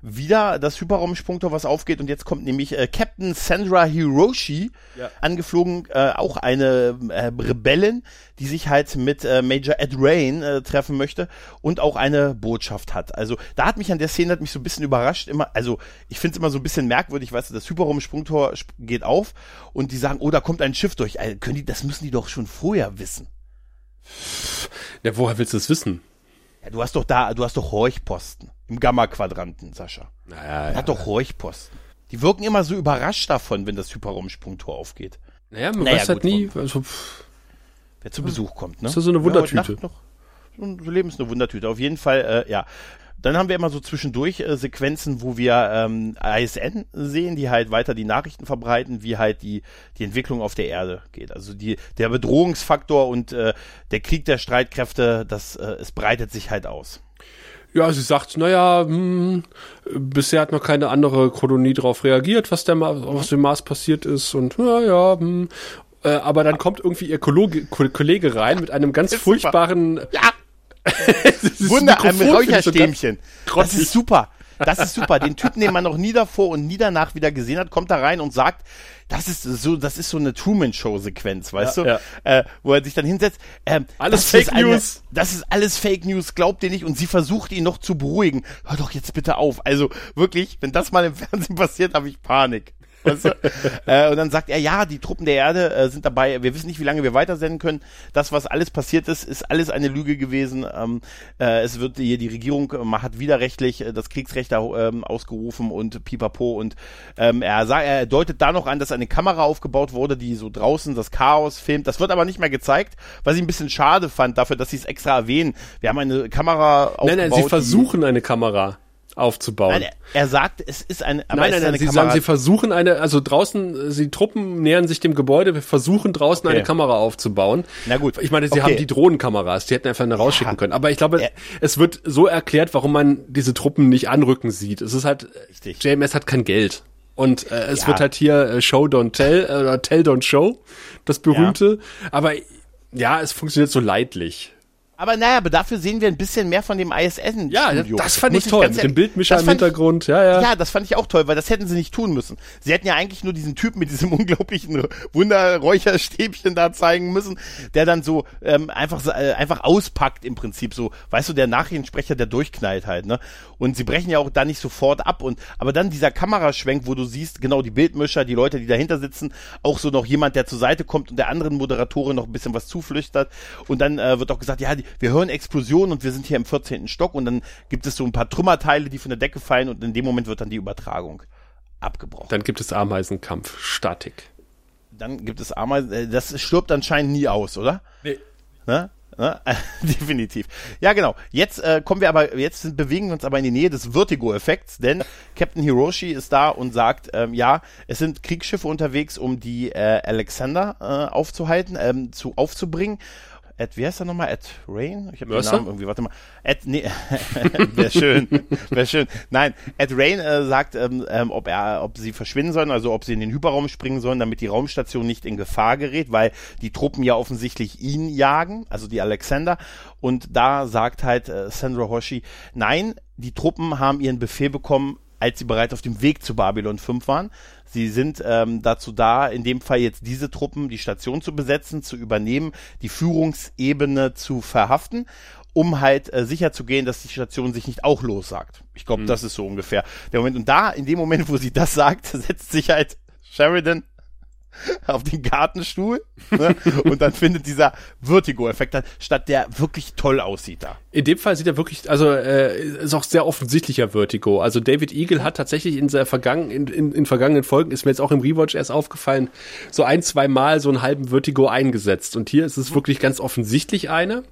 wieder das Hyperraumsprungtor, was aufgeht und jetzt kommt nämlich äh, Captain Sandra Hiroshi Ja. angeflogen, äh, auch eine äh, Rebellin, die sich halt mit äh, Major Ed Rain äh, treffen möchte und auch eine Botschaft hat. Also da hat mich an der Szene hat mich so ein bisschen überrascht immer, also ich finde es immer so ein bisschen merkwürdig, weißt du, das Hyperraumsprungtor sp- geht auf und die sagen, oh, da kommt ein Schiff durch. Also, können die, das müssen die doch schon vorher wissen. Ja, woher willst du es wissen? Ja, du hast doch da, du hast doch Horchposten im Gamma-Quadranten, Sascha. Naja, Man hat doch Horchposten. Die wirken immer so überrascht davon, wenn das Hyperraumsprungtor aufgeht. naja man Naja, weiß halt nie. Also, pff, Wer zu Besuch kommt, ne? Ist ja so eine Ja, Wundertüte. Nacht noch. So ein so Leben ist eine Wundertüte. Auf jeden Fall, äh, ja. Dann haben wir immer so zwischendurch äh, Sequenzen, wo wir ähm, ISN sehen, die halt weiter die Nachrichten verbreiten, wie halt die die Entwicklung auf der Erde geht. Also die der Bedrohungsfaktor und äh, der Krieg der Streitkräfte, das äh, es breitet sich halt aus. Ja, sie sagt, naja, hm, bisher hat noch keine andere Kolonie darauf reagiert, was der Ma was dem Mars passiert ist und ja, ja, hm. Äh, aber dann kommt irgendwie ihr Kollege, Ko- Kollege rein mit einem ganz super. furchtbaren Ja, Wunder, ein so Räucherstäbchen. Das ist super. Das ist super. Den Typen, den man noch nie davor und nie danach wieder gesehen hat, kommt da rein und sagt, das ist so, das ist so eine Truman-Show-Sequenz, weißt Ja, du? ja. Äh, wo er sich dann hinsetzt. Ähm, Alles Fake eine, News. Das ist alles Fake News, glaubt ihr nicht? Und sie versucht ihn noch zu beruhigen. Hör doch jetzt bitte auf. Also wirklich, wenn das mal im Fernsehen passiert, habe ich Panik. Weißt du? äh, und dann sagt er, ja, die Truppen der Erde äh, sind dabei, wir wissen nicht, wie lange wir weitersenden können. Das, was alles passiert ist, ist alles eine Lüge gewesen. Ähm, äh, es wird hier die Regierung äh, hat widerrechtlich äh, das Kriegsrecht da, ähm, ausgerufen und pipapo. Und ähm, er, sagt, er deutet da noch an, dass eine Kamera aufgebaut wurde, die so draußen das Chaos filmt. Das wird aber nicht mehr gezeigt, was ich ein bisschen schade fand, dafür, dass sie es extra erwähnen. Wir haben eine Kamera aufgebaut. Nein, nein, sie versuchen eine Kamera aufzubauen. Nein, er, sagt, es ist eine, Nein, nein, nein, sie Kamera. sagen, sie versuchen eine, also draußen, äh, die Truppen nähern sich dem Gebäude, wir versuchen draußen Okay. eine Kamera aufzubauen. Na gut. Ich meine, sie Okay. haben die Drohnenkameras, die hätten einfach eine rausschicken Ja. können. Aber ich glaube, Ja. es wird so erklärt, warum man diese Truppen nicht anrücken sieht. Es ist halt, Richtig. JMS hat kein Geld. Und äh, es Ja. wird halt hier äh, Show Don't Tell äh, oder Tell Don't Show, das berühmte. Aber ja, es funktioniert so leidlich. Aber naja, aber dafür sehen wir ein bisschen mehr von dem ISN. Ja, Studio. das fand Muss ich toll. Mit dem Bildmischer das im fand ich- Hintergrund. Ja, ja. Ja, das fand ich auch toll, weil das hätten sie nicht tun müssen. Sie hätten ja eigentlich nur diesen Typen mit diesem unglaublichen Wunderräucherstäbchen da zeigen müssen, der dann so ähm, einfach äh, einfach auspackt im Prinzip so, weißt du, der Nachrichtensprecher, der durchknallt halt, ne? Und sie brechen ja auch da nicht sofort ab und aber dann dieser Kameraschwenk, wo du siehst, genau die Bildmischer, die Leute, die dahinter sitzen, auch so noch jemand, der zur Seite kommt und der anderen Moderatorin noch ein bisschen was zuflüstert und dann äh, wird auch gesagt, ja, die, wir hören Explosionen und wir sind hier im 14. Stock und dann gibt es so ein paar Trümmerteile, die von der Decke fallen und in dem Moment wird dann die Übertragung abgebrochen. Dann gibt es Ameisenkampf, Statik. Dann gibt es Ameisen, äh, das stirbt anscheinend nie aus, oder? Nee. Ne? Ne? Definitiv. Ja, genau. Jetzt äh, kommen wir aber, jetzt sind, bewegen wir uns aber in die Nähe des Vertigo-Effekts, denn Captain Hiroshi ist da und sagt, ähm, ja, es sind Kriegsschiffe unterwegs, um die äh, Alexander äh, aufzuhalten, ähm, zu aufzubringen. Ed, wie heißt er nochmal? Ed Rain? Ich habe den? Namen irgendwie, warte mal. Ed, nee, wäre schön, wäre schön. Nein, Ed Rain äh, sagt, ähm, ähm, ob er, ob sie verschwinden sollen, also ob sie in den Hyperraum springen sollen, damit die Raumstation nicht in Gefahr gerät, weil die Truppen ja offensichtlich ihn jagen, also die Alexander. Und da sagt halt äh, Sandra Hoshi, nein, die Truppen haben ihren Befehl bekommen, als sie bereits auf dem Weg zu Babylon 5 waren. Sie sind ähm, dazu da, in dem Fall jetzt diese Truppen, die Station zu besetzen, zu übernehmen, die Führungsebene zu verhaften, um halt äh, sicherzugehen, dass die Station sich nicht auch lossagt. Ich glaube, das ist so ungefähr der Moment. Und da, in dem Moment, wo sie das sagt, setzt sich halt Sheridan auf den Gartenstuhl ne? und dann findet dieser Vertigo-Effekt statt, der wirklich toll aussieht da. In dem Fall sieht er wirklich, also äh, ist auch sehr offensichtlicher Vertigo. Also David Eagle hat tatsächlich in, der vergangen, in, in, in vergangenen Folgen, ist mir jetzt auch im Rewatch erst aufgefallen, so ein, zwei Mal so einen halben Vertigo eingesetzt. Und hier ist es wirklich ganz offensichtlich eine.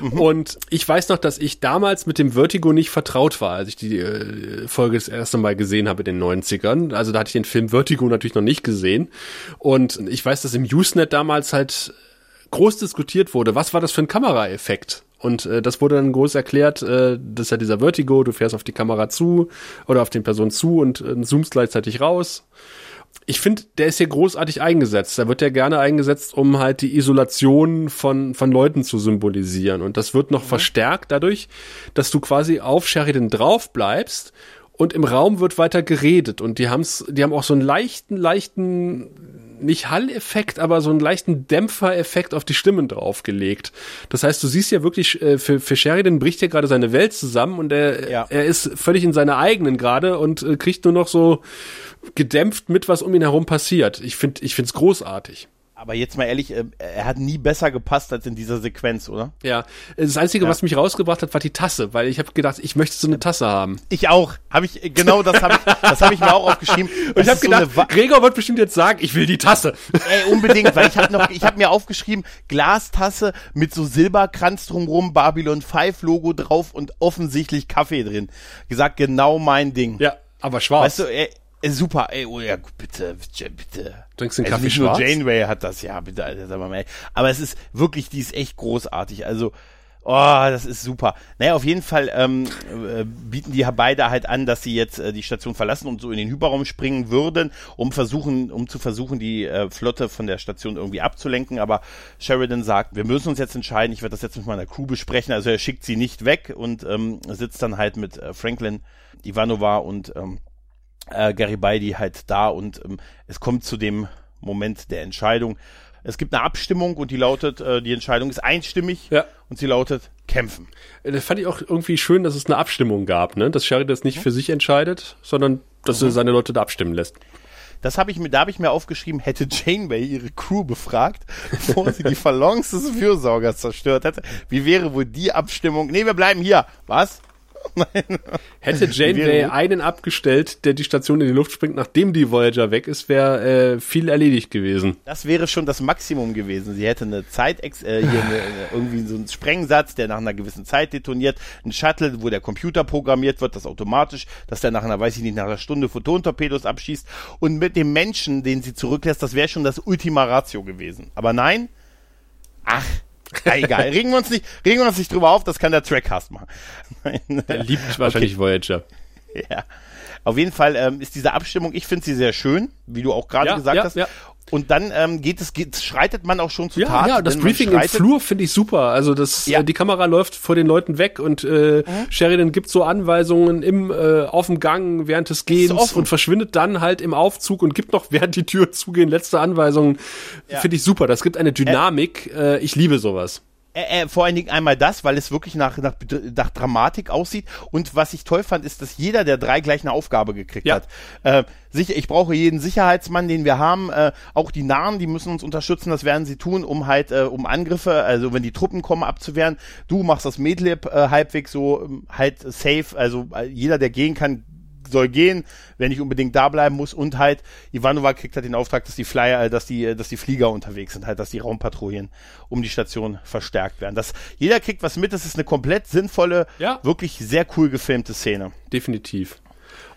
Und ich weiß noch, dass ich damals mit dem Vertigo nicht vertraut war, als ich die äh, Folge das erste Mal gesehen habe in den 90ern. Also da hatte ich den Film Vertigo natürlich noch nicht gesehen. Und ich weiß, dass im Usenet damals halt groß diskutiert wurde, was war das für ein Kameraeffekt? Und äh, das wurde dann groß erklärt, äh, das ist ja dieser Vertigo, du fährst auf die Kamera zu oder auf den Person zu und äh, zoomst gleichzeitig raus. Ich finde, der ist hier großartig eingesetzt. Da wird ja gerne eingesetzt, um halt die Isolation von, von Leuten zu symbolisieren. Und das wird noch verstärkt dadurch, dass du quasi auf Sheridan drauf bleibst und im Raum wird weiter geredet. Und die haben's, die haben auch so einen leichten, leichten, nicht Hall-Effekt, aber so einen leichten Dämpfer-Effekt auf die Stimmen draufgelegt. Das heißt, du siehst ja wirklich, äh, für, für Sheridan bricht ja gerade seine Welt zusammen und er, Ja. er ist völlig in seiner eigenen gerade und äh, kriegt nur noch so gedämpft mit, was um ihn herum passiert. Ich finde, ich finde es großartig. Aber jetzt mal ehrlich, äh, er hat nie besser gepasst als in dieser Sequenz, oder? Ja, das Einzige, was mich rausgebracht hat, war die Tasse, weil ich habe gedacht, ich möchte so eine Tasse haben. Ich auch. Habe ich genau das habe ich das habe ich mir auch aufgeschrieben. Und ich habe so gedacht, Wa- Gregor wird bestimmt jetzt sagen, ich will die Tasse. Ey, unbedingt, weil ich habe noch, ich habe mir aufgeschrieben, Glastasse mit so Silberkranz drumrum, Babylon 5 Logo drauf und offensichtlich Kaffee drin. Gesagt, genau mein Ding. Ja, aber schwarz. Weißt du, ey, super, ey, oh ja, bitte, bitte, bitte. Trinkst du den also Kaffee nicht schwarz? nur Janeway hat das, ja, bitte, Alter, sag mal, ey. Aber es ist wirklich, die ist echt großartig. Also, oh, das ist super. Naja, auf jeden Fall ähm, äh, bieten die beide halt an, dass sie jetzt äh, die Station verlassen und so in den Hyperraum springen würden, um versuchen, um zu versuchen, die äh, Flotte von der Station irgendwie abzulenken. Aber Sheridan sagt, wir müssen uns jetzt entscheiden. Ich werde das jetzt mit meiner Crew besprechen. Also er schickt sie nicht weg und ähm, sitzt dann halt mit äh, Franklin, Ivanova und ähm, äh, Garibaldi halt da und ähm, es kommt zu dem Moment der Entscheidung. Es gibt eine Abstimmung und die lautet, äh, die Entscheidung ist einstimmig Ja. und sie lautet kämpfen. Äh, Das fand ich auch irgendwie schön, dass es eine Abstimmung gab, ne? Dass Sheridan das nicht für sich entscheidet, sondern dass er seine Leute da abstimmen lässt. Das habe ich mir, da habe ich mir aufgeschrieben, hätte Janeway ihre Crew befragt, bevor sie die Phalanx des Fürsorgers zerstört hätte. Wie wäre wohl die Abstimmung? Nee, wir bleiben hier. Was? Hätte Janeway einen abgestellt, der die Station in die Luft springt, nachdem die Voyager weg ist, wäre äh, viel erledigt gewesen. Das wäre schon das Maximum gewesen. Sie hätte eine Zeit, äh, hier eine, irgendwie so einen Sprengsatz, der nach einer gewissen Zeit detoniert, ein Shuttle, wo der Computer programmiert wird, das automatisch, dass der nach einer, weiß ich nicht, nach einer Stunde Photontorpedos abschießt und mit dem Menschen, den sie zurücklässt, das wäre schon das Ultima Ratio gewesen. Aber nein, ach, egal, regen wir uns nicht, regen wir uns nicht drüber auf, das kann der Trackcast machen. Nein. Er liebt wahrscheinlich Voyager. Ja. Auf jeden Fall ähm, ist diese Abstimmung, ich finde sie sehr schön, wie du auch gerade Ja, gesagt ja, hast. ja. Und dann ähm, geht es, geht, schreitet man auch schon zu Ja, Tat. ja, das Briefing im Flur finde ich super. Also das, Ja. äh, die Kamera läuft vor den Leuten weg und äh, Sheridan gibt so Anweisungen im äh, auf dem Gang während des Gehens und verschwindet dann halt im Aufzug und gibt noch während die Tür zugehen letzte Anweisungen. Ja. Finde ich super. Das gibt eine Dynamik. Äh, ich liebe sowas. Äh, äh, vor allen Dingen einmal das, weil es wirklich nach, nach, nach Dramatik aussieht. Und was ich toll fand, ist, dass jeder der drei gleich eine Aufgabe gekriegt Ja. hat. Äh, sicher, ich brauche jeden Sicherheitsmann, den wir haben. Äh, auch die Nahen, die müssen uns unterstützen. Das werden sie tun, um halt, äh, um Angriffe, also wenn die Truppen kommen, abzuwehren. Du machst das Medlib äh, halbwegs so ähm, halt safe. Also äh, jeder, der gehen kann, soll gehen, wenn nicht unbedingt da bleiben muss und halt Ivanova kriegt halt den Auftrag, dass die Flyer, äh, dass die, äh, dass die Flieger unterwegs sind, halt, dass die Raumpatrouillen um die Station verstärkt werden. Das, jeder kriegt was mit, das ist eine komplett sinnvolle, Ja. wirklich sehr cool gefilmte Szene. Definitiv.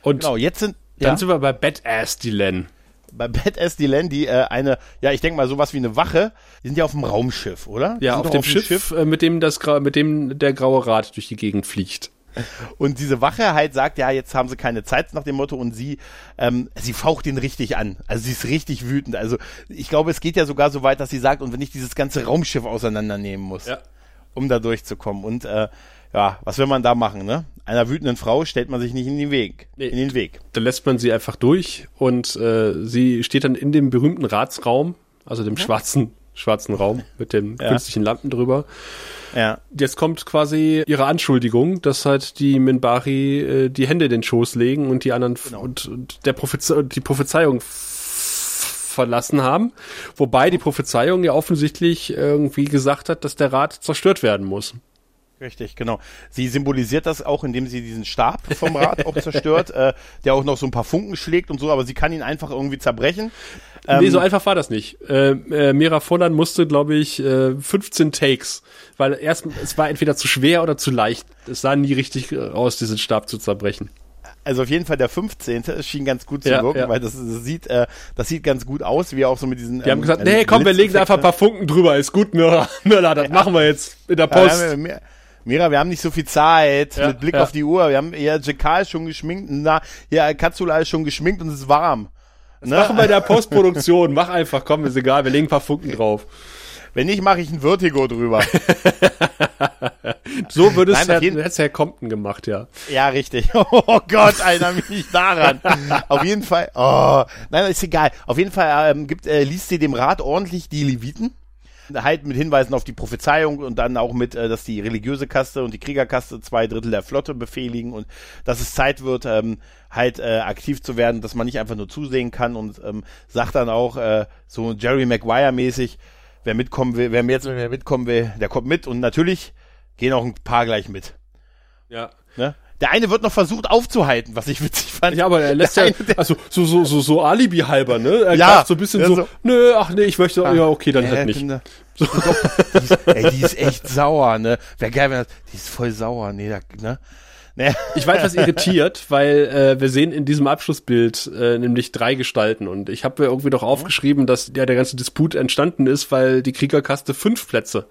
Und Genau, jetzt sind, dann ja, sind wir bei Badass Dylan. bei Badass Dylan, die äh, eine, ja, ich denke mal sowas wie eine Wache, die sind ja auf dem Raumschiff, oder? Ja, auf doch dem Schiff, Schiff. äh, mit dem das mit dem der graue Rat durch die Gegend fliegt. Und diese Wache halt sagt, ja, jetzt haben sie keine Zeit nach dem Motto und sie, ähm, sie faucht ihn richtig an. Also sie ist richtig wütend. Also ich glaube, es geht ja sogar so weit, dass sie sagt, und wenn ich dieses ganze Raumschiff auseinandernehmen muss, Ja. um da durchzukommen. Und äh, ja, was will man da machen, ne? Einer wütenden Frau stellt man sich nicht in den Weg. Nee. In den Weg. Da lässt man sie einfach durch und äh, sie steht dann in dem berühmten Ratsraum, also dem schwarzen schwarzen Raum mit den Ja. künstlichen Lampen drüber. Ja. Jetzt kommt quasi ihre Anschuldigung, dass halt die Minbari äh, die Hände in den Schoß legen und die anderen Genau. und, und der Propheze die Prophezeiung verlassen haben, wobei die Prophezeiung ja offensichtlich irgendwie gesagt hat, dass der Rat zerstört werden muss. Richtig, genau. Sie symbolisiert das auch, indem sie diesen Stab vom Rad auch zerstört, äh, der auch noch so ein paar Funken schlägt und so, aber sie kann ihn einfach irgendwie zerbrechen. Ähm, nee, so einfach war das nicht. Äh, äh, Mira Volland musste, glaube ich, äh, 15 Takes, weil erst es war entweder zu schwer oder zu leicht. Es sah nie richtig äh, aus, diesen Stab zu zerbrechen. Also auf jeden Fall der 15. Es schien ganz gut zu Ja, wirken, ja. weil das, das sieht, äh, das sieht ganz gut aus, wie auch so mit diesen. Die haben gesagt, äh, nee, komm, wir legen einfach ein paar Funken drüber. Ist gut, Mira. Mira, das machen wir jetzt in der Post. Mira, wir haben nicht so viel Zeit. Ja, mit Blick ja. auf die Uhr. Wir haben ja Jakal ist schon geschminkt, na, ja, Katsula ist schon geschminkt und es ist warm. Ne? Machen wir in der Postproduktion. Mach einfach, komm, ist egal. Wir legen ein paar Funken drauf. Wenn nicht, mache ich ein Vertigo drüber. So würde es Nein, auf jeden- Herr, Compton gemacht, ja. Ja, richtig. Oh Gott, erinnere mich nicht daran. Auf jeden Fall, oh, nein, ist egal. Auf jeden Fall ähm, gibt, äh, liest sie dem Rat ordentlich die Leviten. Halt mit Hinweisen auf die Prophezeiung und dann auch mit, äh, dass die religiöse Kaste und die Kriegerkaste zwei Drittel der Flotte befehligen und dass es Zeit wird, ähm, halt äh, aktiv zu werden, dass man nicht einfach nur zusehen kann und ähm, sagt dann auch äh, so Jerry Maguire mäßig, wer mitkommen will, wer jetzt wer mitkommen will, der kommt mit und natürlich gehen auch ein paar gleich mit. Ja. Ne? Der eine wird noch versucht aufzuhalten, was ich witzig fand. Ja, aber er lässt Der ja, eine, also so, so, so, so Alibi halber, ne? Er Ja, so ein bisschen so, so. nö, ach nee, ich möchte, ja, okay, dann Ja, halt nicht. Doch, die ist, ey, die ist echt sauer, ne? Wäre geil, wenn das, die ist voll sauer, nee, da, ne? Ne? Ich war etwas irritiert, weil äh, wir sehen in diesem Abschlussbild äh, nämlich drei Gestalten und ich habe mir irgendwie doch aufgeschrieben, dass ja der ganze Disput entstanden ist, weil die Kriegerkaste fünf Plätze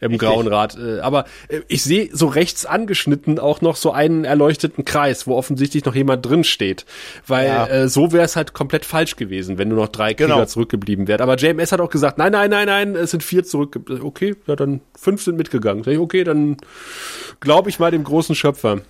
im Richtig. Grauen Rat. Äh, aber äh, ich sehe so rechts angeschnitten auch noch so einen erleuchteten Kreis, wo offensichtlich noch jemand drin steht, weil Ja. äh, so wäre es halt komplett falsch gewesen, wenn nur noch drei Krieger Genau. zurückgeblieben wären. Aber JMS hat auch gesagt, nein, nein, nein, nein, es sind vier zurück. Okay, ja dann fünf sind mitgegangen. Sag ich, okay, dann glaube ich mal dem großen Schöpfer.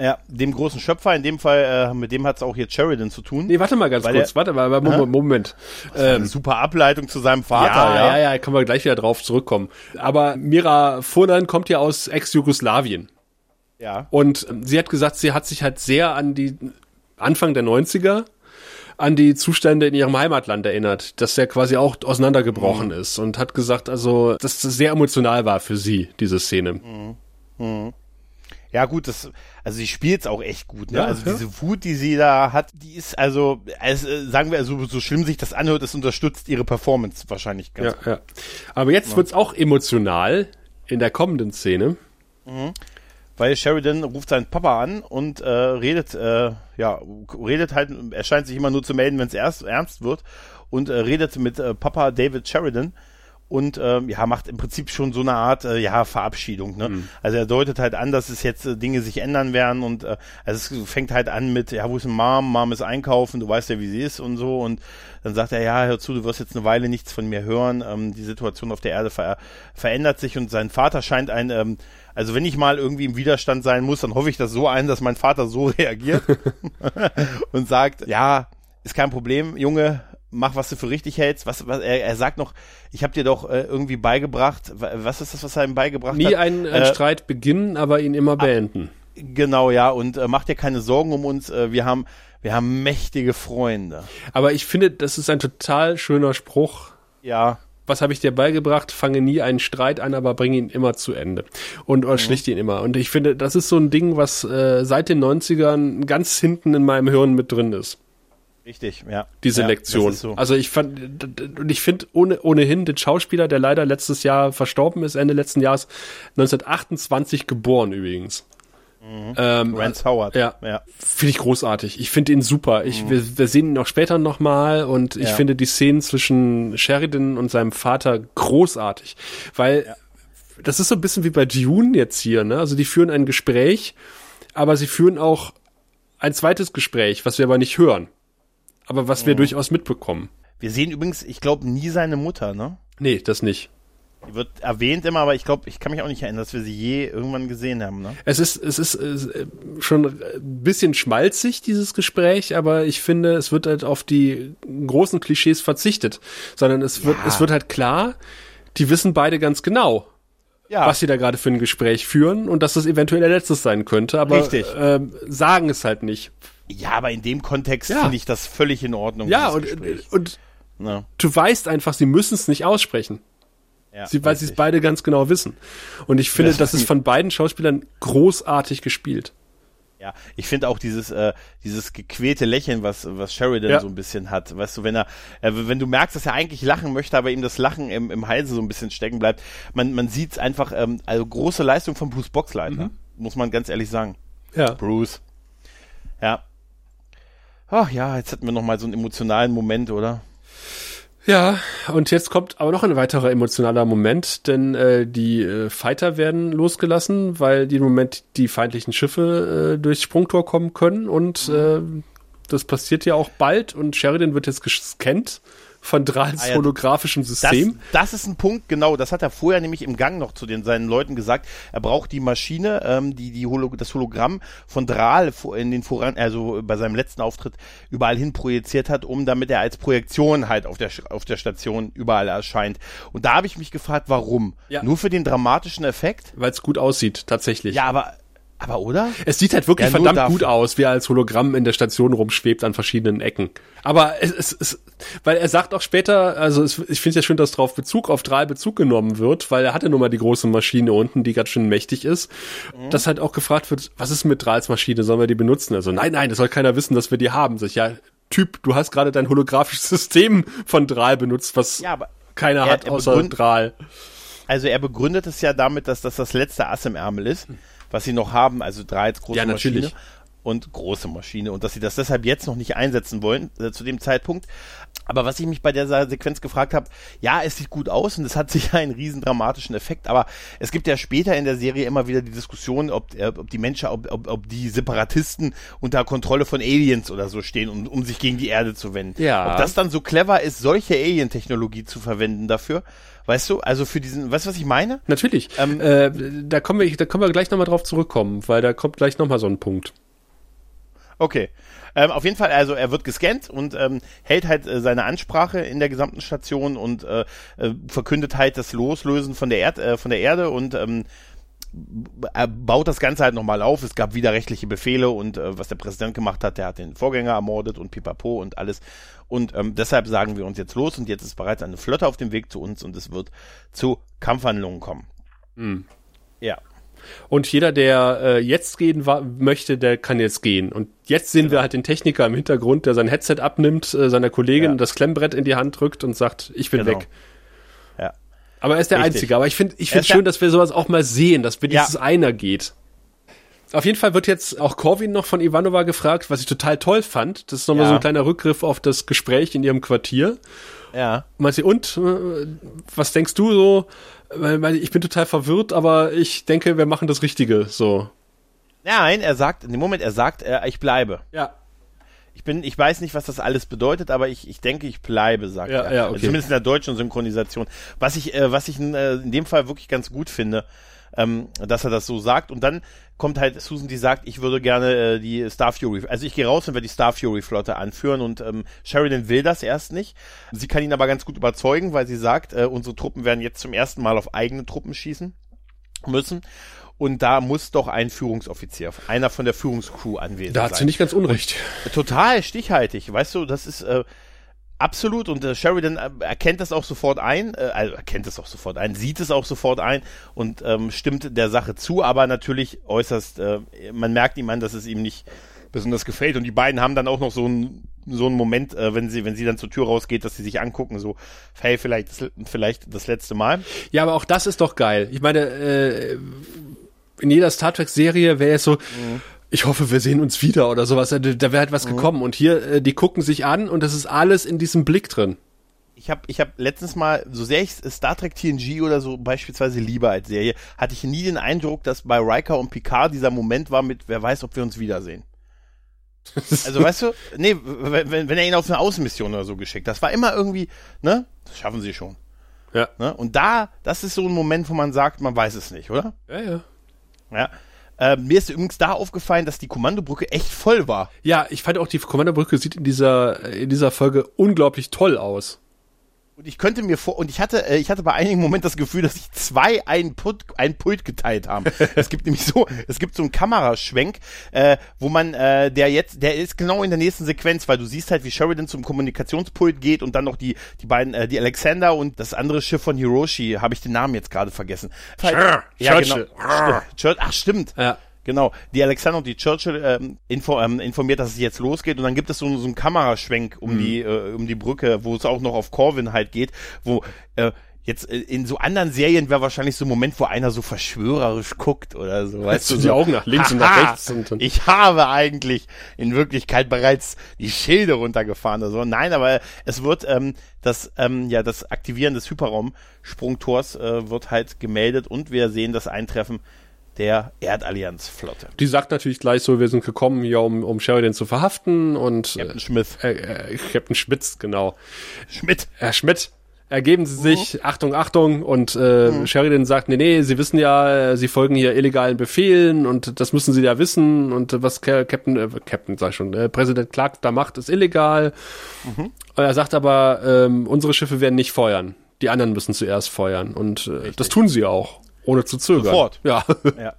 Ja, dem großen Schöpfer, in dem Fall, äh, mit dem hat es auch hier Sheridan zu tun. Nee, warte mal ganz kurz, der- warte mal, aber Moment. Moment. Eine super Ableitung zu seinem Vater, ja, ja. ja, ja, können wir gleich wieder drauf zurückkommen. Aber Mira Furlan kommt ja aus Ex-Jugoslawien. Ja. Und ähm, sie hat gesagt, sie hat sich halt sehr an die Anfang der 90er an die Zustände in ihrem Heimatland erinnert, dass der quasi auch auseinandergebrochen Mhm. ist und hat gesagt, also, dass das sehr emotional war für sie, diese Szene. Ja, gut, das, also sie spielt's auch echt gut, ne? Ja, also ja. diese Wut, die sie da hat, die ist also, also äh, sagen wir, also, so schlimm sich das anhört, es unterstützt ihre Performance wahrscheinlich ganz Ja, ja. Aber jetzt wird's auch emotional in der kommenden Szene. Weil Sheridan ruft seinen Papa an und äh, redet, äh, ja, redet halt, er scheint sich immer nur zu melden, wenn es erst ernst wird und äh, redet mit äh, Papa David Sheridan und ähm, ja, macht im Prinzip schon so eine Art äh, ja, Verabschiedung. Ne? Also er deutet halt an, dass es jetzt äh, Dinge sich ändern werden und äh, also es fängt halt an mit, ja, wo ist denn Mom? Mom ist einkaufen, du weißt ja, wie sie ist und so und dann sagt er, ja, hör zu, du wirst jetzt eine Weile nichts von mir hören, ähm, die Situation auf der Erde ver verändert sich und sein Vater scheint ein, ähm, also wenn ich mal irgendwie im Widerstand sein muss, dann hoffe ich das so ein, dass mein Vater so reagiert und sagt, ja, ist kein Problem, Junge, mach, was du für richtig hältst. Was, was er, er sagt noch, ich habe dir doch äh, irgendwie beigebracht, wa- was ist das, was er ihm beigebracht Nie hat? ein, ein Äh, Streit beginnen, aber ihn immer beenden. Genau, ja, und äh, mach dir keine Sorgen um uns, äh, wir haben, wir haben mächtige Freunde. Aber ich finde, das ist ein total schöner Spruch. Ja, Was habe ich dir beigebracht? Fange nie einen Streit an, aber bringe ihn immer zu Ende. Und oder schlicht ihn immer. Und ich finde, das ist so ein Ding, was äh, seit den 90ern ganz hinten in meinem Hirn mit drin ist. Richtig, ja. Diese ja, Lektion. so. Also ich fand, und ich finde ohne, ohnehin den Schauspieler, der leider letztes Jahr verstorben ist, Ende letzten Jahres, 1928 geboren übrigens. Mhm. Ähm, Rance Howard. Ja, ja. finde ich großartig. Ich finde ihn super. Ich, mhm. wir, wir sehen ihn auch später nochmal und ich ja. finde die Szenen zwischen Sheridan und seinem Vater großartig, weil ja. das ist so ein bisschen wie bei Dune jetzt hier. Ne? Also die führen ein Gespräch, aber sie führen auch ein zweites Gespräch, was wir aber nicht hören, aber was wir mhm. durchaus mitbekommen. Wir sehen übrigens, ich glaube, nie seine Mutter, ne? Nee, das nicht. Die wird erwähnt immer, aber ich glaube, ich kann mich auch nicht erinnern, dass wir sie je irgendwann gesehen haben. Ne? Es ist, es ist äh, schon ein bisschen schmalzig, dieses Gespräch, aber ich finde, es wird halt auf die großen Klischees verzichtet, sondern es wird, ja. es wird halt klar, die wissen beide ganz genau, ja. was sie da gerade für ein Gespräch führen und dass das eventuell der letzte sein könnte, aber äh, sagen es halt nicht. Ja, aber in dem Kontext ja. finde ich das völlig in Ordnung. Ja, und, und ja. du weißt einfach, sie müssen es nicht aussprechen. Ja, sie, weil sie es beide ganz genau wissen. Und ich finde, das ist von beiden Schauspielern großartig gespielt. Ja, ich finde auch dieses äh, dieses gequälte Lächeln, was was Sheridan ja. so ein bisschen hat, weißt du, wenn er äh, wenn du merkst, dass er eigentlich lachen möchte, aber ihm das Lachen im, im Halse so ein bisschen stecken bleibt, man man sieht's einfach ähm, also große Leistung von Bruce Boxleitner, mhm. muss man ganz ehrlich sagen. Ja. Bruce. Ja. Ach ja, jetzt hatten wir noch mal so einen emotionalen Moment, oder? Ja, und jetzt kommt aber noch ein weiterer emotionaler Moment, denn äh, die äh, Fighter werden losgelassen, weil die im Moment die feindlichen Schiffe äh, durchs Sprungtor kommen können und äh, das passiert ja auch bald und Sheridan wird jetzt gescannt von Drahls ah, ja, holographischem System. Das, das, ist ein Punkt, genau. Das hat er vorher nämlich im Gang noch zu den seinen Leuten gesagt. Er braucht die Maschine, ähm, die, die Holo, das Hologramm von Drahl in den voran, also bei seinem letzten Auftritt überall hin projiziert hat, um damit er als Projektion halt auf der auf der Station überall erscheint. Und da habe ich mich gefragt, warum? Ja. Nur für den dramatischen Effekt? Weil es gut aussieht, tatsächlich. Ja, aber aber oder? Es sieht halt wirklich ja, verdammt gut aus, wie er als Hologramm in der Station rumschwebt an verschiedenen Ecken. Aber es, es, es weil er sagt auch später, also es, ich finde es ja schön, dass darauf Bezug auf drei Bezug genommen wird, weil er hatte nun mal die große Maschine unten, die ganz schön mächtig ist, mhm. dass halt auch gefragt wird, was ist mit Drahls Maschine, sollen wir die benutzen? Also nein, nein, das soll keiner wissen, dass wir die haben. Sag ich, ja, Typ, du hast gerade dein holographisches System von Drahl benutzt, was ja, keiner er, hat außer Drahl. Also er begründet es ja damit, dass das das letzte Ass im Ärmel ist was sie noch haben, also drei als große ja, Maschine und große Maschine und dass sie das deshalb jetzt noch nicht einsetzen wollen äh, zu dem Zeitpunkt. Aber was ich mich bei der Sequenz gefragt habe, ja, es sieht gut aus und es hat sicher einen riesen dramatischen Effekt, aber es gibt ja später in der Serie immer wieder die Diskussion, ob, äh, ob die Menschen, ob, ob, ob die Separatisten unter Kontrolle von Aliens oder so stehen, um, um sich gegen die Erde zu wenden. Ja. Ob das dann so clever ist, solche Alien-Technologie zu verwenden dafür, Weißt du, also für diesen, weißt du, was ich meine? Natürlich. Ähm, äh, da kommen wir, da können wir gleich nochmal drauf zurückkommen, weil da kommt gleich nochmal so ein Punkt. Okay. Ähm, auf jeden Fall, also er wird gescannt und ähm, hält halt äh, seine Ansprache in der gesamten Station und äh, äh, verkündet halt das Loslösen von der, Erd, äh, von der Erde und ähm, er baut das Ganze halt nochmal auf. Es gab widerrechtliche Befehle und äh, was der Präsident gemacht hat, der hat den Vorgänger ermordet und pipapo und alles. Und ähm, deshalb sagen wir uns jetzt los und jetzt ist bereits eine Flotte auf dem Weg zu uns und es wird zu Kampfhandlungen kommen. Mhm. Ja. Und jeder, der äh, jetzt gehen möchte, der kann jetzt gehen. Und jetzt sehen genau. wir halt den Techniker im Hintergrund, der sein Headset abnimmt, äh, seiner Kollegin ja. das Klemmbrett in die Hand drückt und sagt, ich bin genau. weg. Aber er ist der Richtig. Einzige. Aber ich finde ich finde schön, dass wir sowas auch mal sehen, dass wenigstens ja. einer geht. Auf jeden Fall wird jetzt auch Corwin noch von Ivanova gefragt, was ich total toll fand. Das ist nochmal ja. so ein kleiner Rückgriff auf das Gespräch in ihrem Quartier. Ja. Meint sie, und, äh, was denkst du so? Ich bin total verwirrt, aber ich denke, wir machen das Richtige, so. Nein, er sagt, in dem Moment, er sagt, äh, ich bleibe. Ja. Ich bin, ich weiß nicht, was das alles bedeutet, aber ich, ich denke, ich bleibe, sagt ja, er. Ja, okay. Zumindest in der deutschen Synchronisation. Was ich, äh, was ich in, äh, in dem Fall wirklich ganz gut finde, ähm, dass er das so sagt. Und dann kommt halt Susan, die sagt, ich würde gerne äh, die Star Fury, also ich gehe raus und werde die Star Fury Flotte anführen und ähm, Sheridan will das erst nicht. Sie kann ihn aber ganz gut überzeugen, weil sie sagt, äh, unsere Truppen werden jetzt zum ersten Mal auf eigene Truppen schießen müssen. Und da muss doch ein Führungsoffizier, einer von der Führungscrew anwesend sein. Da hat sie nicht ganz unrecht. Total stichhaltig, weißt du, das ist, äh, Absolut und äh, Sheridan äh, erkennt das auch sofort ein, äh, also erkennt es auch sofort ein, sieht es auch sofort ein und ähm, stimmt der Sache zu, aber natürlich äußerst, äh, man merkt ihm an, dass es ihm nicht besonders gefällt und die beiden haben dann auch noch so einen so einen Moment, äh, wenn sie wenn sie dann zur Tür rausgeht, dass sie sich angucken, so hey vielleicht vielleicht das letzte Mal. Ja, aber auch das ist doch geil. Ich meine, äh, in jeder Star Trek-Serie wäre es so, ich hoffe, wir sehen uns wieder oder sowas. Da, da wäre halt was gekommen. Und hier, äh, die gucken sich an und das ist alles in diesem Blick drin. ich habe ich hab letztens mal, so sehr ich Star Trek TNG oder so beispielsweise lieber als Serie, hatte ich nie den Eindruck, dass bei Riker und Picard dieser Moment war mit, wer weiß, ob wir uns wiedersehen. Also weißt du, nee, wenn, wenn wenn er ihn auf eine Außenmission oder so geschickt, das war immer irgendwie, ne, das schaffen sie schon. Ja. Ne? Und da, das ist so ein Moment, wo man sagt, man weiß es nicht, oder? Ja, ja. Ja. Äh, mir ist übrigens da aufgefallen, dass die Kommandobrücke echt voll war. Ja, ich fand auch, die Kommandobrücke sieht in dieser, in dieser Folge unglaublich toll aus. Und ich könnte mir vor, und ich hatte, äh, ich hatte bei einigen Momenten das Gefühl, dass sich zwei ein Pult, ein Pult geteilt haben. es gibt nämlich so, es gibt so einen Kameraschwenk, äh, wo man, äh, der jetzt, der ist genau in der nächsten Sequenz, weil du siehst halt, wie Sheridan zum Kommunikationspult geht und dann noch die, die beiden, äh, die Alexander und das andere Schiff von Hiroshi, habe ich den Namen jetzt gerade vergessen. Sure, ja, Churchill. genau. Churchill. Ach, stimmt. Ja. Genau, die Alexander und die Churchill ähm, info, ähm, informiert, dass es jetzt losgeht. Und dann gibt es so, so einen Kameraschwenk um die äh, um die Brücke, wo es auch noch auf Corvin halt geht, wo äh, jetzt äh, in so anderen Serien wäre wahrscheinlich so ein Moment, wo einer so verschwörerisch guckt oder so, weißt du, die so, Augen nach links und nach "Haha, rechts und dann- ich habe eigentlich in Wirklichkeit bereits die Schilde runtergefahren oder so. Nein, aber es wird ähm, das ähm, ja das Aktivieren des Hyperraumsprungtors äh, wird halt gemeldet und wir sehen das Eintreffen der Erdallianzflotte. Die sagt natürlich gleich so, wir sind gekommen hier, um, um Sheridan zu verhaften und Captain Smith. äh, äh, Captain Schmitz, genau. Schmidt. Herr Schmidt, ergeben Sie sich, Achtung, Achtung, und äh, Sheridan sagt, nee, nee, Sie wissen ja, äh, Sie folgen hier illegalen Befehlen und das müssen Sie ja wissen und äh, was Ca- Captain, äh, Captain sag ich schon, äh, Präsident Clark da macht, ist illegal. Und er sagt aber, ähm, unsere Schiffe werden nicht feuern. Die anderen müssen zuerst feuern und äh, das tun sie auch, ohne zu zögern. Sofort. Ja. Ja.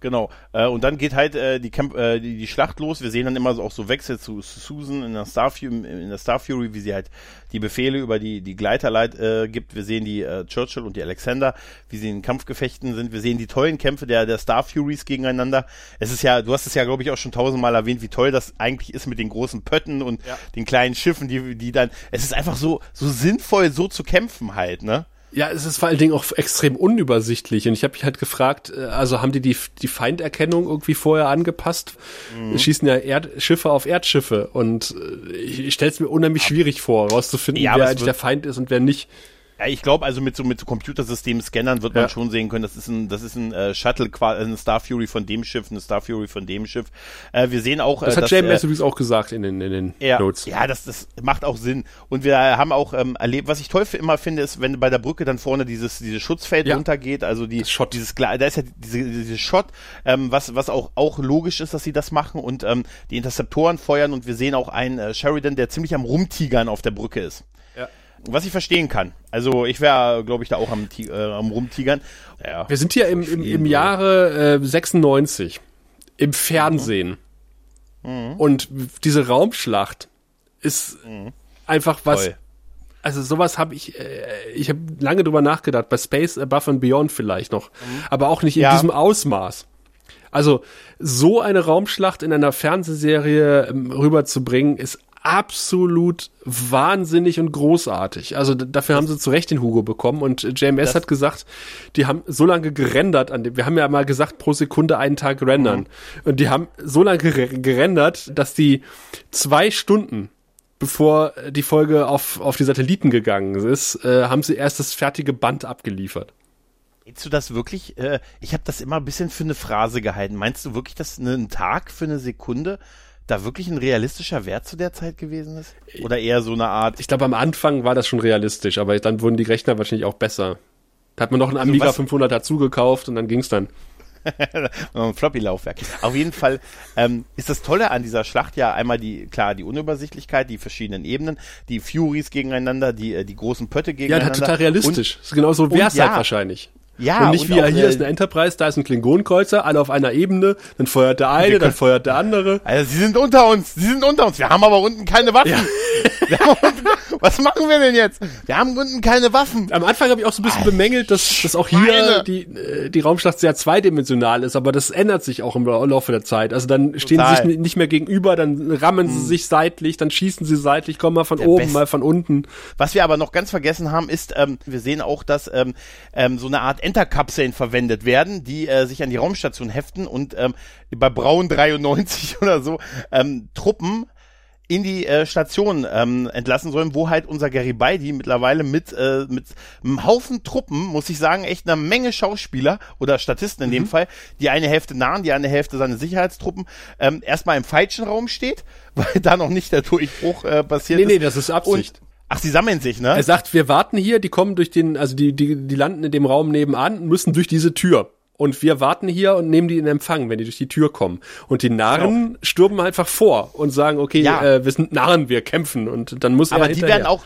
Genau. Äh, und dann geht halt äh, die, Camp, äh, die, die Schlacht los. Wir sehen dann immer so auch so Wechsel zu Susan in der Star Fury, in der Star Fury, wie sie halt die Befehle über die die Gleiter leit, äh, gibt. Wir sehen die äh, Churchill und die Alexander, wie sie in Kampfgefechten sind. Wir sehen die tollen Kämpfe der der Star Furies gegeneinander. Es ist ja, du hast es ja glaube ich auch schon tausendmal erwähnt, wie toll das eigentlich ist mit den großen Pötten und den kleinen Schiffen, die die dann. Es ist einfach so so sinnvoll, so zu kämpfen halt, ne? Ja, es ist vor allen Dingen auch extrem unübersichtlich. Und ich habe mich halt gefragt, äh, also haben die die, die Feinderkennung irgendwie vorher angepasst? Mhm. Schießen ja Erdschiffe auf Erdschiffe. Und äh, ich, ich stelle es mir unheimlich schwierig vor, rauszufinden, Ja, wer eigentlich der Feind ist und wer nicht. Ja, ich glaube also mit so mit so Computersystemen Scannern wird man Ja. schon sehen können, das ist ein das ist ein äh, Shuttle ein Star Fury von dem Schiff, eine Star Fury von dem Schiff. Äh, wir sehen auch Das äh, hat JMS äh, übrigens auch gesagt in den, in den ja, Notes. ja, das, das macht auch Sinn. Und wir haben auch ähm, erlebt, was ich toll fi- immer finde, ist, wenn bei der Brücke dann vorne dieses, dieses Schutzfeld Ja. runtergeht, also die, dieses, da ist ja diese, diese Shot, ähm, was, was auch, auch logisch ist, dass sie das machen und ähm, die Interceptoren feuern und wir sehen auch einen äh, Sheridan, der ziemlich am Rumtigern auf der Brücke ist. Was ich verstehen kann. Also ich wäre, glaube ich, da auch am, äh, am Rumtigern. Ja. Wir sind hier im, im, im Jahre äh, 96 im Fernsehen. Mhm. Und diese Raumschlacht ist einfach was. Toll. Also sowas habe ich, äh, ich habe lange drüber nachgedacht, bei Space Above and Beyond vielleicht noch, aber auch nicht in Mhm. Ja. diesem Ausmaß. Also so eine Raumschlacht in einer Fernsehserie ähm, rüberzubringen, ist absolut wahnsinnig und großartig. Also dafür haben sie zu Recht den Hugo bekommen und äh, JMS Das- hat gesagt, die haben so lange gerendert an dem, wir haben ja mal gesagt, pro Sekunde einen Tag rendern. Und die haben so lange ger- gerendert, dass die zwei Stunden bevor die Folge auf, auf die Satelliten gegangen ist, äh, haben sie erst das fertige Band abgeliefert. Meinst du das wirklich? Äh, ich habe das immer ein bisschen für eine Phrase gehalten. Meinst du wirklich, dass ein Tag für eine Sekunde da wirklich ein realistischer Wert zu der Zeit gewesen ist? Oder eher so eine Art. Ich glaube, am Anfang war das schon realistisch, aber dann wurden die Rechner wahrscheinlich auch besser. Da hat man noch einen Amiga was- 500 dazu gekauft und dann ging's dann. ein Floppy-Laufwerk. Auf jeden Fall ähm, ist das Tolle an dieser Schlacht ja einmal die, klar, die Unübersichtlichkeit, die verschiedenen Ebenen, die Furies gegeneinander, die, äh, die großen Pötte Ja, gegeneinander. hat total realistisch. Das ist genauso wär's und ja. halt wahrscheinlich. Ja, und nicht und wie ja hier äh, ist eine Enterprise, da ist ein Klingonenkreuzer, alle auf einer Ebene, dann feuert der eine, dann feuert der andere. Also sie sind unter uns, sie sind unter uns. Wir haben aber unten keine Waffen. Haben unten, was machen wir denn jetzt? Wir haben unten keine Waffen. Am Anfang habe ich auch so ein bisschen bemängelt, dass, dass auch hier die, äh, die Raumschlacht sehr zweidimensional ist, aber das ändert sich auch im Laufe der Zeit. Also dann stehen sie Total. sich nicht mehr gegenüber, dann rammen sie sich seitlich, dann schießen sie seitlich, kommen mal von oben, Best- mal von unten. Was wir aber noch ganz vergessen haben, ist, ähm, wir sehen auch, dass ähm, ähm, so eine Art Enterkapseln verwendet werden, die äh, sich an die Raumstation heften und ähm, bei Braun 93 oder so ähm, Truppen in die äh, Station ähm, entlassen sollen, wo halt unser Garibaldi mittlerweile mit äh, mit einem Haufen Truppen, muss ich sagen, echt eine Menge Schauspieler oder Statisten in dem Fall, die eine Hälfte nahen, die eine Hälfte seine Sicherheitstruppen, ähm, erstmal im falschen Raum steht, weil da noch nicht der Durchbruch äh, passiert Nee, ist. nee, das ist Absicht. Und, ach, sie sammeln sich, ne? Er sagt, wir warten hier, die kommen durch den, also die, die, die landen in dem Raum nebenan, müssen durch diese Tür. Und wir warten hier und nehmen die in Empfang, wenn die durch die Tür kommen. Und die Narren stürmen einfach vor und sagen, okay, Ja. äh, wir sind Narren, wir kämpfen. Und dann muss Aber er die hinterher. werden auch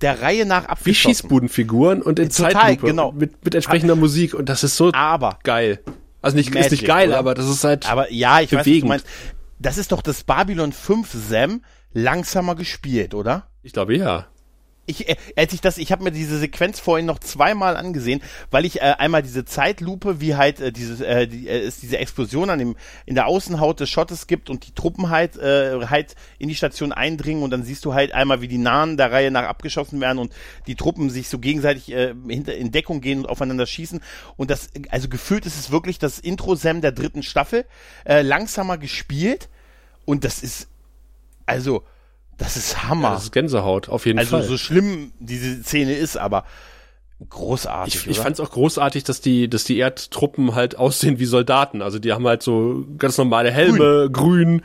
der Reihe nach wie abgeschossen. Schießbudenfiguren und in Total, Zeitlupe genau. mit, mit entsprechender Musik. Und das ist so Aber, geil. Also nicht, ist Magic, nicht geil, oder? aber das ist halt aber ja, ich weiß, bewegend. meinst. Das ist doch das Babylon 5 Sam langsamer gespielt, oder? ich glaube ja. Ich, äh, als ich das, ich habe mir diese Sequenz vorhin noch zweimal angesehen, weil ich äh, einmal diese Zeitlupe, wie halt äh, diese, äh, die, äh, es diese Explosion an dem in der Außenhaut des Schottes gibt und die Truppen halt äh, halt in die Station eindringen und dann siehst du halt einmal, wie die Nahen der Reihe nach abgeschossen werden und die Truppen sich so gegenseitig äh, hinter in Deckung gehen und aufeinander schießen. Und das, also gefühlt ist es wirklich das Intro Sam der dritten Staffel äh, langsamer gespielt. Und das ist also das ist Hammer. Das ist Gänsehaut, auf jeden Also Fall. so schlimm diese Szene ist, aber großartig. Ich, ich oder? fand es auch großartig, dass die, dass die Erdtruppen halt aussehen wie Soldaten. Also die haben halt so ganz normale Helme, grün.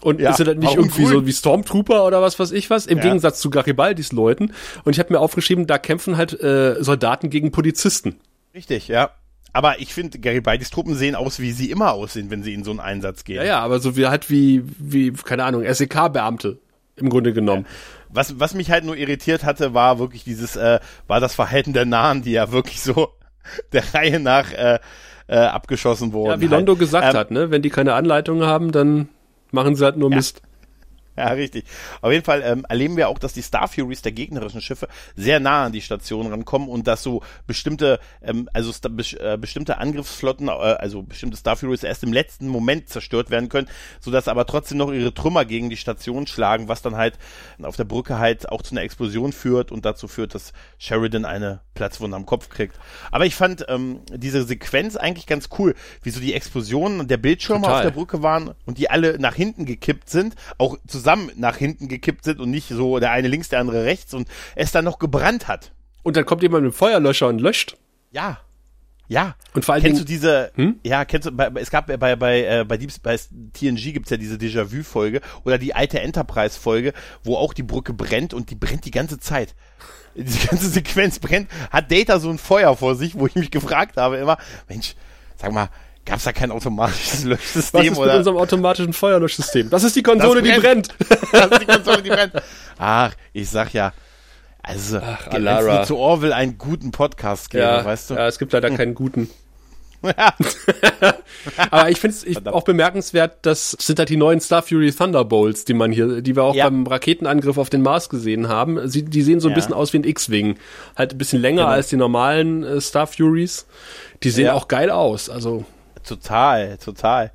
Und Ja, ist sind halt nicht irgendwie grün? so wie Stormtrooper oder was weiß ich was, im Ja. Gegensatz zu Garibaldis Leuten. Und ich habe mir aufgeschrieben, da kämpfen halt äh, Soldaten gegen Polizisten. Richtig, ja. Aber ich finde, Garibaldis Truppen sehen aus, wie sie immer aussehen, wenn sie in so einen Einsatz gehen. Ja, ja, aber so wie halt wie, wie, keine Ahnung, SEK-Beamte im Grunde genommen. Was, was mich halt nur irritiert hatte, war wirklich dieses, äh, war das Verhalten der Nahen, die ja wirklich so der Reihe nach äh, äh, abgeschossen wurden. Ja, wie halt. Londo gesagt Ähm, hat, ne? Wenn die keine Anleitung haben, dann machen sie halt nur Mist. Ja, richtig. Auf jeden Fall ähm, erleben wir auch, dass die Star Furies der gegnerischen Schiffe sehr nah an die Station rankommen und dass so bestimmte, ähm, also sta bes äh, bestimmte Angriffsflotten, äh, also bestimmte Star Furies erst im letzten Moment zerstört werden können, sodass aber trotzdem noch ihre Trümmer gegen die Station schlagen, was dann halt auf der Brücke halt auch zu einer Explosion führt und dazu führt, dass Sheridan eine Platzwunde am Kopf kriegt. Aber ich fand ähm, diese Sequenz eigentlich ganz cool, wie so die Explosionen und der Bildschirme Total. auf der Brücke waren und die alle nach hinten gekippt sind, auch zusammen nach hinten gekippt sind und nicht so der eine links, der andere rechts und es dann noch gebrannt hat. Und dann kommt jemand mit dem Feuerlöscher und löscht. Ja. Ja. Und vor allen kennst du diese, Hm? ja, kennst du, bei, es gab bei, bei, äh, bei, Deep, bei TNG gibt's ja diese Déjà-vu-Folge oder die alte Enterprise-Folge, wo auch die Brücke brennt und die brennt die ganze Zeit. Diese ganze Sequenz brennt, hat Data so ein Feuer vor sich, wo ich mich gefragt habe immer, Mensch, sag mal, gab's da kein automatisches was Löschsystem ist mit oder? unserem automatischen Feuerlöschsystem? Das ist die Konsole, Das die brennt. Das ist die Konsole, die brennt. Ach, ich sag ja, also, Ach, Alara. zu Orwell einen guten Podcast gäbe, Ja, weißt du? ja, es gibt leider keinen guten. Aber ich finde es auch bemerkenswert, das sind halt die neuen Star Fury Thunderbolts, die man hier, die wir auch Ja. beim Raketenangriff auf den Mars gesehen haben. Sie, die sehen so ein Ja. bisschen aus wie ein X-Wing. Halt ein bisschen länger Genau. als die normalen äh, Star Furies. Die sehen Ja. auch geil aus. Also, Total, total.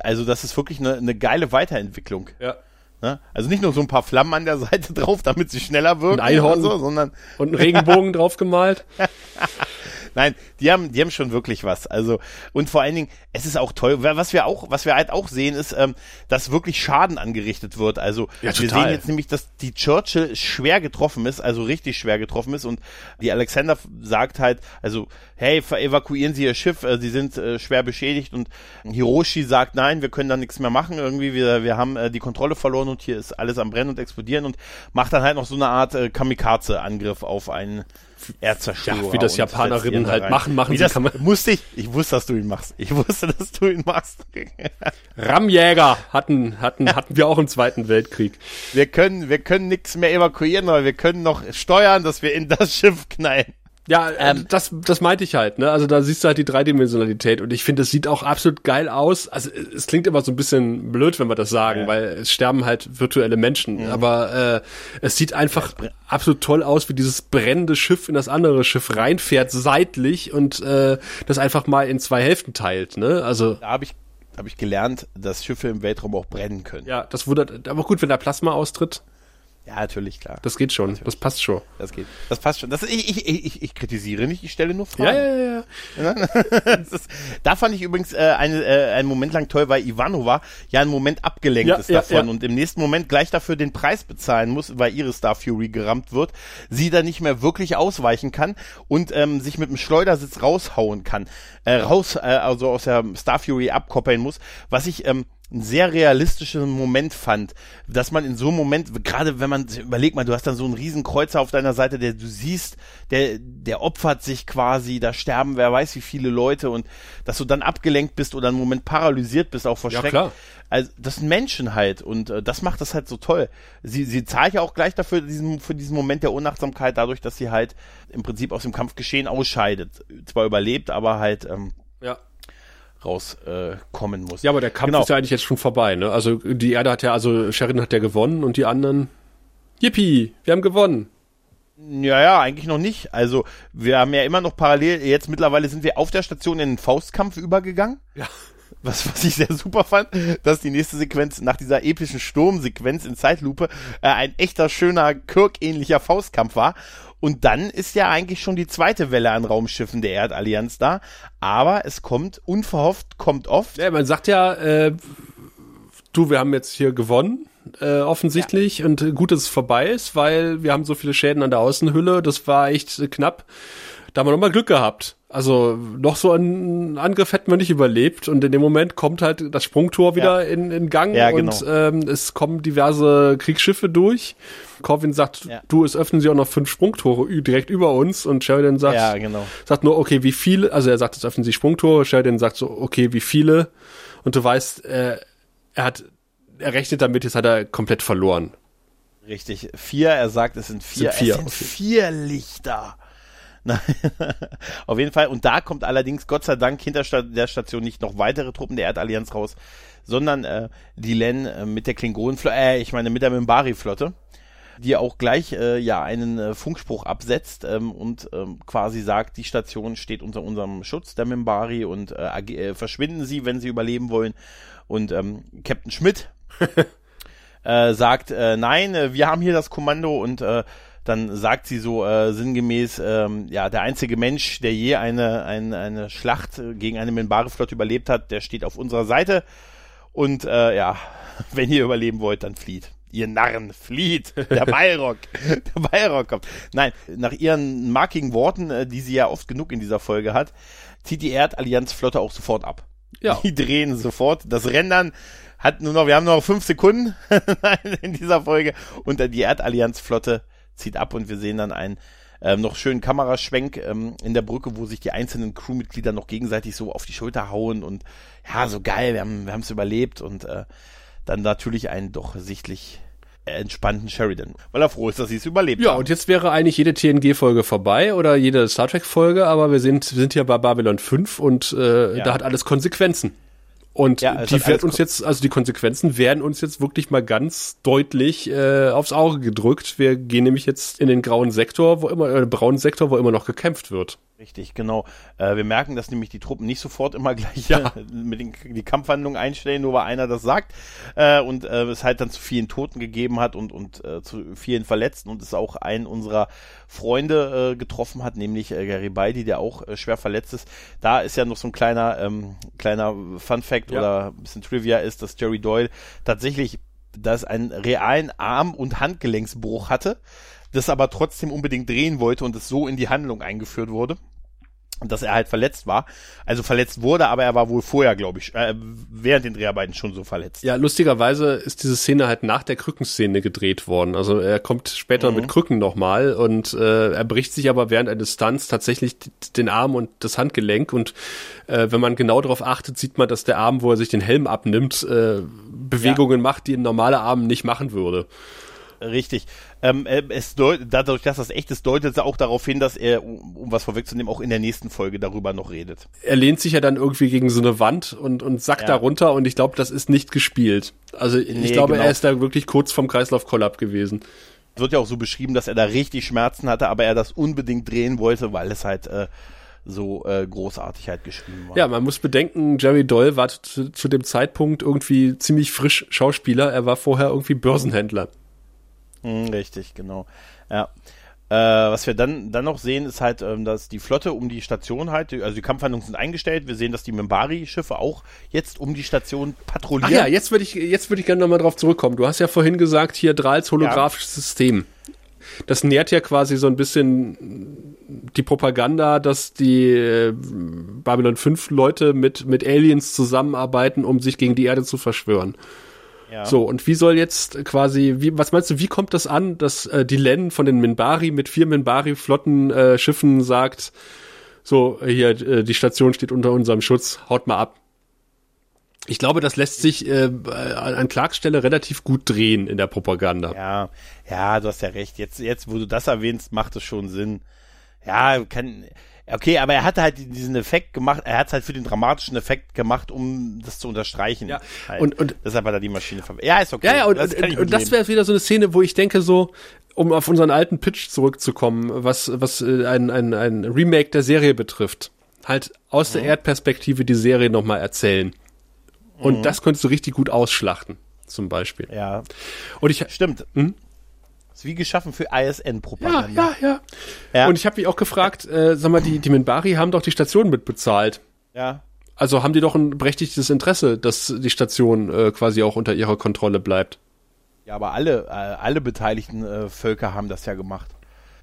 Also das ist wirklich eine, eine geile Weiterentwicklung. ja. Ne? Also nicht nur so ein paar Flammen an der Seite drauf, damit sie schneller wirken Ein Einhorn. so, sondern Und einen Regenbogen drauf gemalt. nein, die haben, die haben schon wirklich was. Also und vor allen Dingen, es ist auch toll. Was wir auch, was wir halt auch sehen, ist, ähm, dass wirklich Schaden angerichtet wird. Also Ja, wir sehen jetzt nämlich, dass die Churchill schwer getroffen ist, also richtig schwer getroffen ist und die Alexander sagt halt, also hey, evakuieren Sie Ihr Schiff, äh, Sie sind äh, schwer beschädigt und Hiroshi sagt, nein, wir können da nichts mehr machen, irgendwie, wir, wir haben äh, die Kontrolle verloren und hier ist alles am Brennen und explodieren und macht dann halt noch so eine Art äh, Kamikaze-Angriff auf einen Erdzerstörer. Ja, wie das Japanerinnen halt rein. machen, machen wie das musste ich, ich wusste, dass du ihn machst. Ich wusste, dass du ihn machst. Ramjäger hatten, hatten, hatten wir auch im Zweiten Weltkrieg. Wir können, wir können nichts mehr evakuieren, aber wir können noch steuern, dass wir in das Schiff knallen. Ja, ähm, das, das meinte ich halt, ne? Also da siehst du halt die Dreidimensionalität und ich finde, es sieht auch absolut geil aus. Also es klingt immer so ein bisschen blöd, wenn wir das sagen, ja. weil es sterben halt virtuelle Menschen. Mhm. Aber äh, es sieht einfach absolut toll aus, wie dieses brennende Schiff in das andere Schiff reinfährt, seitlich und äh, das einfach mal in zwei Hälften teilt, ne? Also. Da habe ich habe ich gelernt, dass Schiffe im Weltraum auch brennen können. Ja, das wundert, aber gut, wenn da Plasma austritt. Ja, natürlich, klar. Das geht schon. Natürlich. Das passt schon. Das geht. Das passt schon. Das, ich, ich, ich, ich kritisiere nicht, ich stelle nur Fragen. Ja, ja, ja. ist, da fand ich übrigens äh, eine, äh, einen Moment lang toll, weil Ivanova ja einen Moment abgelenkt ja, ist davon ja, ja. und im nächsten Moment gleich dafür den Preis bezahlen muss, weil ihre Star Fury gerammt wird, sie dann nicht mehr wirklich ausweichen kann und ähm, sich mit dem Schleudersitz raushauen kann, äh, raus, äh, also aus der Star Fury abkoppeln muss, was ich ähm, ein sehr realistischen Moment fand, dass man in so einem Moment, gerade wenn man überlegt mal, du hast dann so einen riesen Kreuzer auf deiner Seite, der du siehst, der der opfert sich quasi, da sterben wer weiß wie viele Leute und dass du dann abgelenkt bist oder einen Moment paralysiert bist, auch vor Schreck. Ja, klar. Also das sind Menschen halt und äh, das macht das halt so toll. Sie sie zahlt ja auch gleich dafür diesen für diesen Moment der Unachtsamkeit dadurch, dass sie halt im Prinzip aus dem Kampfgeschehen ausscheidet. Zwar überlebt, aber halt ähm, ja rauskommen äh, muss. Ja, aber der Kampf genau. ist ja eigentlich jetzt schon vorbei, ne? Also die Erde hat ja, also Sheridan hat ja gewonnen und die anderen, yippie, wir haben gewonnen. Ja, ja, eigentlich noch nicht. Also wir haben ja immer noch parallel, jetzt mittlerweile sind wir auf der Station in den Faustkampf übergegangen. Ja. Was, was ich sehr super fand, dass die nächste Sequenz nach dieser epischen Sturmsequenz in Zeitlupe äh, ein echter, schöner, Kirk-ähnlicher Faustkampf war. Und dann ist ja eigentlich schon die zweite Welle an Raumschiffen der Erdallianz da. Aber es kommt unverhofft, kommt oft. Ja, man sagt ja, äh, du, wir haben jetzt hier gewonnen. Äh, offensichtlich ja. und gut, dass es vorbei ist, weil wir haben so viele Schäden an der Außenhülle. Das war echt äh, knapp. Da haben wir nochmal Glück gehabt. Also noch so einen Angriff hätten wir nicht überlebt und in dem Moment kommt halt das Sprungtor wieder ja. in, in Gang ja, genau. und ähm, es kommen diverse Kriegsschiffe durch. Corvin sagt, ja. du, es öffnen sich auch noch fünf Sprungtore direkt über uns und Sheridan sagt, ja, genau. sagt nur, okay, wie viele, also er sagt, es öffnen sich Sprungtore, Sheridan sagt so, okay, wie viele und du weißt, äh, er hat, er rechnet damit, jetzt hat er komplett verloren. Richtig, vier, er sagt, es sind vier, es sind vier, es sind vier Lichter. Auf jeden Fall. Und da kommt allerdings Gott sei Dank hinter der Station nicht noch weitere Truppen der Erdallianz raus, sondern äh, die Len äh, mit der Klingonenflotte, äh, ich meine mit der Mimbari-Flotte, die auch gleich äh, ja einen äh, Funkspruch absetzt ähm, und ähm, quasi sagt, die Station steht unter unserem Schutz der Mimbari und äh, äh, verschwinden sie, wenn sie überleben wollen. Und ähm, Captain Schmidt äh, sagt, äh, nein, äh, wir haben hier das Kommando und äh, dann sagt sie so äh, sinngemäß, ähm, ja, der einzige Mensch, der je eine, eine, eine Schlacht gegen eine Minbare-Flotte überlebt hat, der steht auf unserer Seite. Und äh, ja, wenn ihr überleben wollt, dann flieht. Ihr Narren, flieht. Der Bayrock. der Bayrock kommt. Nein, nach ihren markigen Worten, äh, die sie ja oft genug in dieser Folge hat, zieht die Erdallianz-Flotte auch sofort ab. Ja. Die drehen sofort. Das Rendern hat nur noch, wir haben noch fünf Sekunden in dieser Folge und die Erdallianz-Flotte zieht ab und wir sehen dann einen ähm, noch schönen Kameraschwenk ähm, in der Brücke, wo sich die einzelnen Crewmitglieder noch gegenseitig so auf die Schulter hauen und ja, so geil, wir haben wir es überlebt und äh, dann natürlich einen doch sichtlich entspannten Sheridan, weil er froh ist, dass sie es überlebt ja, haben. Ja, und jetzt wäre eigentlich jede TNG-Folge vorbei oder jede Star Trek-Folge, aber wir sind, wir sind ja bei Babylon 5 und äh, ja. da hat alles Konsequenzen. Und ja, die werden uns jetzt, also die Konsequenzen werden uns jetzt wirklich mal ganz deutlich äh, aufs Auge gedrückt. Wir gehen nämlich jetzt in den grauen Sektor, wo immer, äh, braunen Sektor, wo immer noch gekämpft wird. Richtig, genau. Äh, wir merken, dass nämlich die Truppen nicht sofort immer gleich ja. mit den, die Kampfhandlungen einstellen, nur weil einer das sagt. Äh, und äh, es halt dann zu vielen Toten gegeben hat und, und äh, zu vielen Verletzten und es auch einen unserer Freunde äh, getroffen hat, nämlich äh, Garibaldi, der auch äh, schwer verletzt ist. Da ist ja noch so ein kleiner, ähm, kleiner Fun Fact ja. oder ein bisschen Trivia ist, dass Jerry Doyle tatsächlich das einen realen Arm- und Handgelenksbruch hatte das aber trotzdem unbedingt drehen wollte und es so in die Handlung eingeführt wurde dass er halt verletzt war. Also verletzt wurde, aber er war wohl vorher, glaube ich, äh, während den Dreharbeiten schon so verletzt. Ja, lustigerweise ist diese Szene halt nach der Krückenszene gedreht worden. Also er kommt später mhm. mit Krücken nochmal und äh, er bricht sich aber während eines Stunts tatsächlich den Arm und das Handgelenk und äh, wenn man genau darauf achtet, sieht man, dass der Arm, wo er sich den Helm abnimmt, äh, Bewegungen ja. macht, die ein normaler Arm nicht machen würde. Richtig. Ähm, äh, es deut dadurch, dass das echt ist, deutet es auch darauf hin, dass er, um, um was vorwegzunehmen, auch in der nächsten Folge darüber noch redet. Er lehnt sich ja dann irgendwie gegen so eine Wand und, und sackt Ja. da runter und ich glaube, das ist nicht gespielt. Also ich Nee, glaube, genau. er ist da wirklich kurz vom Kreislaufkollaps gewesen. Es wird ja auch so beschrieben, dass er da richtig Schmerzen hatte, aber er das unbedingt drehen wollte, weil es halt äh, so äh, großartig halt geschrieben war. Ja, man muss bedenken, Jerry Doyle war zu, zu dem Zeitpunkt irgendwie ziemlich frisch Schauspieler. Er war vorher irgendwie Börsenhändler. Hm, richtig, genau. Ja. Äh, was wir dann, dann noch sehen, ist halt, ähm, dass die Flotte um die Station halt, also die Kampfhandlungen sind eingestellt. Wir sehen, dass die Mimbari-Schiffe auch jetzt um die Station Ach patrouillieren. ja, jetzt würde ich, jetzt würde ich gerne nochmal drauf zurückkommen. Du hast ja vorhin gesagt, hier Drahls holographisches System. Das nährt ja quasi so ein bisschen die Propaganda, dass die äh, Babylon 5 Leute mit, mit Aliens zusammenarbeiten, um sich gegen die Erde zu verschwören. Ja. So, und wie soll jetzt quasi, wie, was meinst du, wie kommt das an, dass äh, die Len von den Minbari mit vier Minbari-Flotten äh, Schiffen sagt, so, hier, äh, die Station steht unter unserem Schutz, haut mal ab. Ich glaube, das lässt sich äh, an Clarks Stelle relativ gut drehen in der Propaganda. Ja, ja, du hast ja recht. Jetzt, jetzt, wo du das erwähnst, macht es schon Sinn. Ja, kann, okay, aber er hatte halt diesen Effekt gemacht, er hat es halt für den dramatischen Effekt gemacht, um das zu unterstreichen. Ja, halt. und- und- deshalb hat er die Maschine verwendet. Ja, ist okay. Ja, ja, und das das, und, und wäre wieder so eine Szene, wo ich denke, so, um auf unseren alten Pitch zurückzukommen, was, was äh, ein, ein, ein Remake der Serie betrifft. Halt aus Mhm. der Erdperspektive die Serie nochmal erzählen. Und Mhm. das könntest du richtig gut ausschlachten, zum Beispiel. Ja, Und ich, stimmt. Hm? Ist wie geschaffen für ja, ISN-Propaganda. ja, ja. Ja. Und ich habe mich auch gefragt, äh, sag mal, die, die Minbari haben doch die Station mitbezahlt. ja. Also haben die doch ein berechtigtes Interesse, dass die Station äh, quasi auch unter ihrer Kontrolle bleibt. Ja, aber alle, äh, alle beteiligten äh, Völker haben das ja gemacht.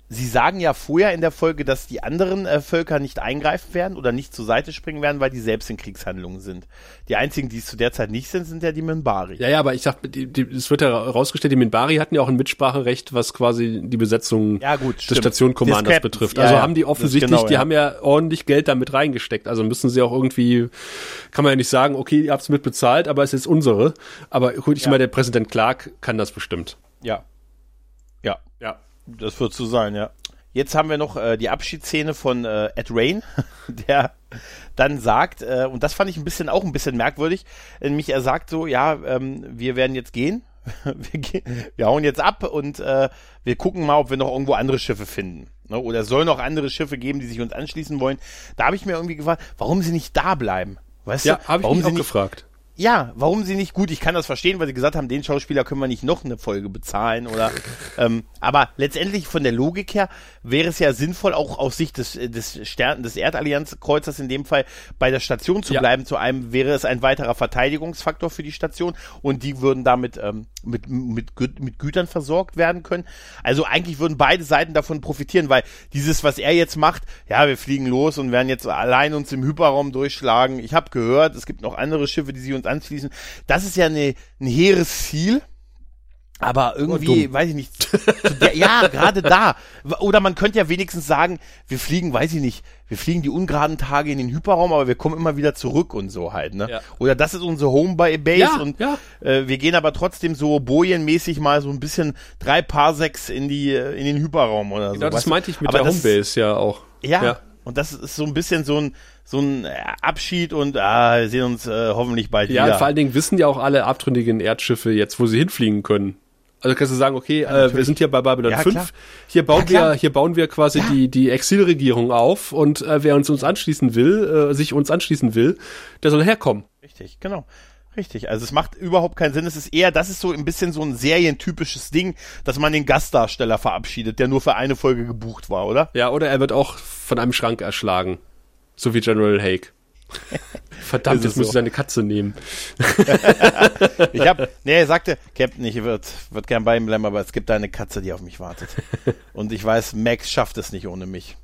Sie sagen ja vorher in der Folge, dass die anderen äh, Völker nicht eingreifen werden oder nicht zur Seite springen werden, weil die selbst in Kriegshandlungen sind. Die einzigen, die es zu der Zeit nicht sind, sind ja die Minbari. Ja, ja, aber ich sag, es wird ja herausgestellt, die Minbari hatten ja auch ein Mitspracherecht, was quasi die Besetzung Ja, gut, des stimmt. Des Captains, betrifft. Also ja. haben die offensichtlich, genau, die haben ja ordentlich Geld damit reingesteckt. Also müssen sie auch irgendwie, kann man ja nicht sagen, okay, ihr habt's mitbezahlt, aber es ist unsere. Aber gut, ich meine, der Präsident Clark kann das bestimmt. Ja. Das wird so sein, ja. Jetzt haben wir noch äh, die Abschiedsszene von äh, Ed Rain, der dann sagt, äh, und das fand ich ein bisschen auch ein bisschen merkwürdig, nämlich er sagt so, ja, ähm, wir werden jetzt gehen, wir, gehen wir hauen jetzt ab und äh, wir gucken mal, ob wir noch irgendwo andere Schiffe finden. Ne? Oder es soll noch andere Schiffe geben, die sich uns anschließen wollen. Da habe ich mir irgendwie gefragt, warum sie nicht da bleiben. Weißt Ja, du, habe ich warum mich sie auch nicht, gefragt. Ja, warum sie nicht gut, ich kann das verstehen, weil sie gesagt haben, den Schauspieler können wir nicht noch eine Folge bezahlen oder ähm, aber letztendlich von der Logik her wäre es ja sinnvoll, auch aus Sicht des, äh, des Stern, des Erdallianzkreuzers in dem Fall bei der Station zu Ja. bleiben. Zu einem wäre es ein weiterer Verteidigungsfaktor für die Station und die würden damit ähm, mit, mit, Gü- mit Gütern versorgt werden können. Also eigentlich würden beide Seiten davon profitieren, weil dieses, was er jetzt macht, ja, wir fliegen los und werden jetzt allein uns im Hyperraum durchschlagen. Ich habe gehört, es gibt noch andere Schiffe, die sich uns anschließen. Das ist ja eine, ein hehres Ziel. Aber irgendwie, weiß ich nicht. Der, ja, gerade da. Oder man könnte ja wenigstens sagen, wir fliegen, weiß ich nicht, wir fliegen die ungeraden Tage in den Hyperraum, aber wir kommen immer wieder zurück und so halt, ne? Ja. Oder das ist unsere Homebase Ja, und ja. äh, wir gehen aber trotzdem so bojenmäßig mal so ein bisschen drei Parsecs in die äh, in den Hyperraum oder so. Genau, das weißt du? meinte ich mit Aber der das- Homebase ja auch. Ja, Und das ist so ein bisschen so ein so ein äh, Abschied und ah, wir sehen uns äh, hoffentlich bald Ja, wieder. vor allen Dingen wissen ja auch alle abtrünnigen Erdschiffe jetzt, wo sie hinfliegen können. Also kannst du sagen, okay, äh, wir natürlich. sind hier bei Babylon Ja, 5. klar. Hier bauen Ja, wir, hier bauen wir quasi die die Exilregierung auf und äh, wer uns uns anschließen will, äh, sich uns anschließen will, der soll herkommen. Richtig, genau. Richtig. Also es macht überhaupt keinen Sinn. Es ist eher, das ist so ein bisschen so ein serientypisches Ding, dass man den Gastdarsteller verabschiedet, der nur für eine Folge gebucht war, oder? Ja, oder er wird auch von einem Schrank erschlagen, so wie General Hake. Verdammt, jetzt muss so. ich seine Katze nehmen. Ich hab, nee, er sagte, Captain, ich würde würd gern bei ihm bleiben, aber es gibt da eine Katze, die auf mich wartet. Und ich weiß, Max schafft es nicht ohne mich.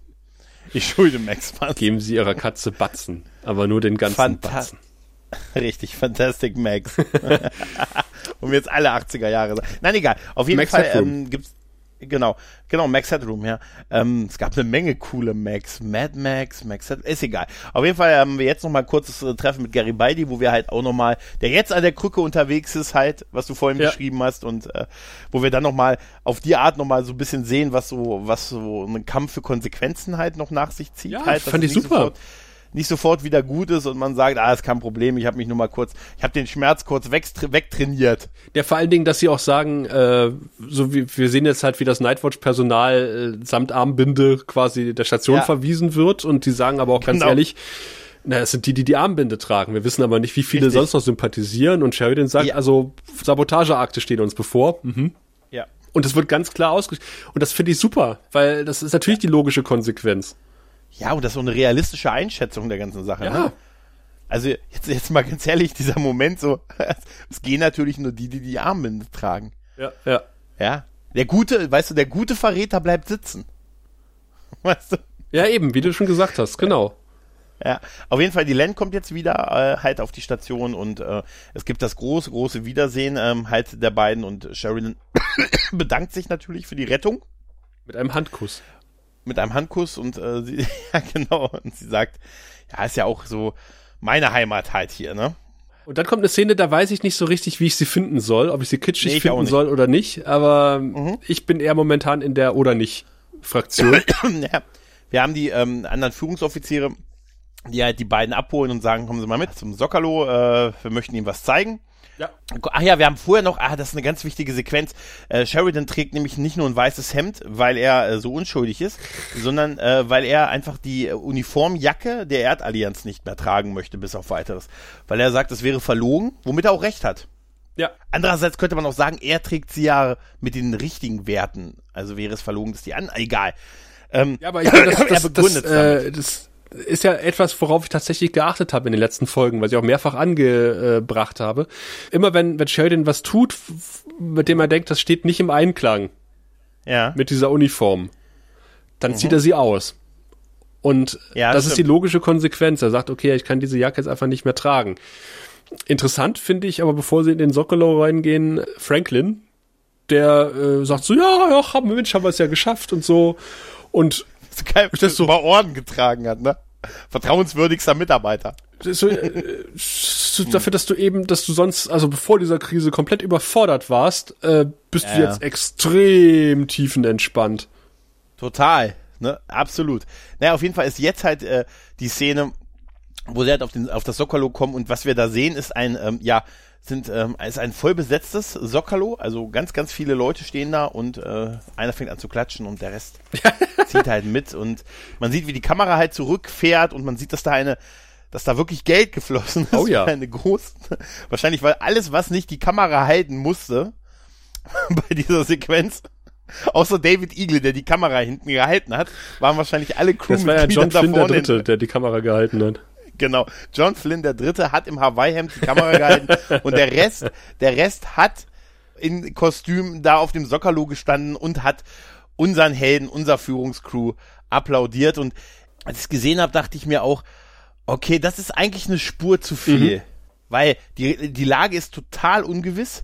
Ich schulde Max was. Geben Sie Ihrer Katze Batzen, aber nur den ganzen Fanta- Batzen. Richtig, Fantastic Max. um jetzt alle 80er Jahre. Nein, egal. Auf jeden Max Fall ähm, gibt's Genau, genau, Max Headroom, ja. Ähm, es gab eine Menge coole Max, Mad Max, Max Headroom, ist egal. Auf jeden Fall haben wir jetzt noch mal ein kurzes äh, Treffen mit Gary Beidi, wo wir halt auch noch mal, der jetzt an der Krücke unterwegs ist halt, was du vorhin Ja. beschrieben hast und äh, wo wir dann noch mal auf die Art noch mal so ein bisschen sehen, was so, was so ein Kampf für Konsequenzen halt noch nach sich zieht. Ja, halt, fand ich super. Sofort, nicht sofort wieder gut ist und man sagt, ah, ist kein Problem, ich habe mich nur mal kurz, ich habe den Schmerz kurz weg, wegtrainiert. Ja, vor allen Dingen, dass sie auch sagen, äh, so wie wir sehen jetzt halt, wie das Nightwatch-Personal äh, samt Armbinde quasi der Station Ja. verwiesen wird und die sagen aber auch ganz Genau. ehrlich, na, es sind die, die die Armbinde tragen. Wir wissen aber nicht, wie viele Richtig. sonst noch sympathisieren und Sheridan sagt, Ja. also Sabotageakte stehen uns bevor. Mhm. Ja. Und das wird ganz klar ausgeschrieben. Und das finde ich super, weil das ist natürlich die logische Konsequenz. Ja, und das ist so eine realistische Einschätzung der ganzen Sache. Ja. Ne? Also jetzt, jetzt mal ganz ehrlich, dieser Moment so, es gehen natürlich nur die, die die Armbinde tragen. Ja, ja. Ja. Der gute, weißt du, der gute Verräter bleibt sitzen. Weißt du? Ja, eben, wie du schon gesagt hast, genau. Ja, auf jeden Fall, die Len kommt jetzt wieder äh, halt auf die Station und äh, es gibt das große, große Wiedersehen ähm, halt der beiden und Sheridan bedankt sich natürlich für die Rettung Mit einem Handkuss. Mit einem Handkuss und äh, sie, ja genau, und sie sagt, ja, ist ja auch so meine Heimat halt hier, ne? Und dann kommt eine Szene, da weiß ich nicht so richtig, wie ich sie finden soll, ob ich sie kitschig Nee, ich finden soll oder nicht, aber ich bin eher momentan in der oder nicht Fraktion. ja, wir haben die ähm, anderen Führungsoffiziere, die halt die beiden abholen und sagen, kommen Sie mal mit zum Sockerlo, äh, wir möchten Ihnen was zeigen. Ja. Ach ja, wir haben vorher noch, ah, das ist eine ganz wichtige Sequenz. Äh, Sheridan trägt nämlich nicht nur ein weißes Hemd, weil er äh, so unschuldig ist, sondern äh, weil er einfach die äh, Uniformjacke der Erdallianz nicht mehr tragen möchte, bis auf weiteres. Weil er sagt, es wäre verlogen, womit er auch recht hat. Ja. Andererseits könnte man auch sagen, er trägt sie ja mit den richtigen Werten. Also wäre es verlogen, dass die an, egal. Ähm, Ja, aber ich glaube, das, das, das, begründet äh, das ist ja etwas, worauf ich tatsächlich geachtet habe in den letzten Folgen, was ich auch mehrfach angebracht habe. Immer wenn, wenn Sheridan was tut, mit dem er denkt, das steht nicht im Einklang ja. mit dieser Uniform, dann zieht er sie aus. Und Mhm. Ja, das ist die stimmt. logische Konsequenz. Er sagt, okay, ich kann diese Jacke jetzt einfach nicht mehr tragen. Interessant finde ich, aber bevor sie in den Sockerlow reingehen, Franklin, der äh, sagt so, ja, ja, haben, Mensch, haben wir es ja geschafft und so. Und so geil, das so- mal Orden getragen hat, ne? Vertrauenswürdigster Mitarbeiter. so, äh, so dafür, dass du eben, dass du sonst, also bevor dieser Krise komplett überfordert warst, äh, bist du Ja. jetzt extrem tiefenentspannt. Total, ne? Absolut. Naja, auf jeden Fall ist jetzt halt äh, die Szene, wo sie halt auf, den, auf das Sockerlo kommen und was wir da sehen, ist ein, ähm, ja, sind, ähm, ist ein voll besetztes Sockerlo, also ganz, ganz viele Leute stehen da und äh, einer fängt an zu klatschen und der Rest zieht halt mit und man sieht, wie die Kamera halt zurückfährt und man sieht, dass da eine, dass da wirklich Geld geflossen ist. Oh ja. Eine große, wahrscheinlich, weil alles, was nicht die Kamera halten musste, bei dieser Sequenz, außer David Eagle, der die Kamera hinten gehalten hat, waren wahrscheinlich alle Das war ja Crewmitglieder John Flynn der. Dritte, der die Kamera gehalten hat. Genau. John Flynn, der Dritte, hat im Hawaii-Hemd die Kamera gehalten und der Rest, der Rest hat in Kostüm da auf dem Sockerlo gestanden und hat unseren Helden, unser Führungscrew applaudiert und als ich es gesehen habe, dachte ich mir auch, okay, das ist eigentlich eine Spur zu viel, weil die, die Lage ist total ungewiss.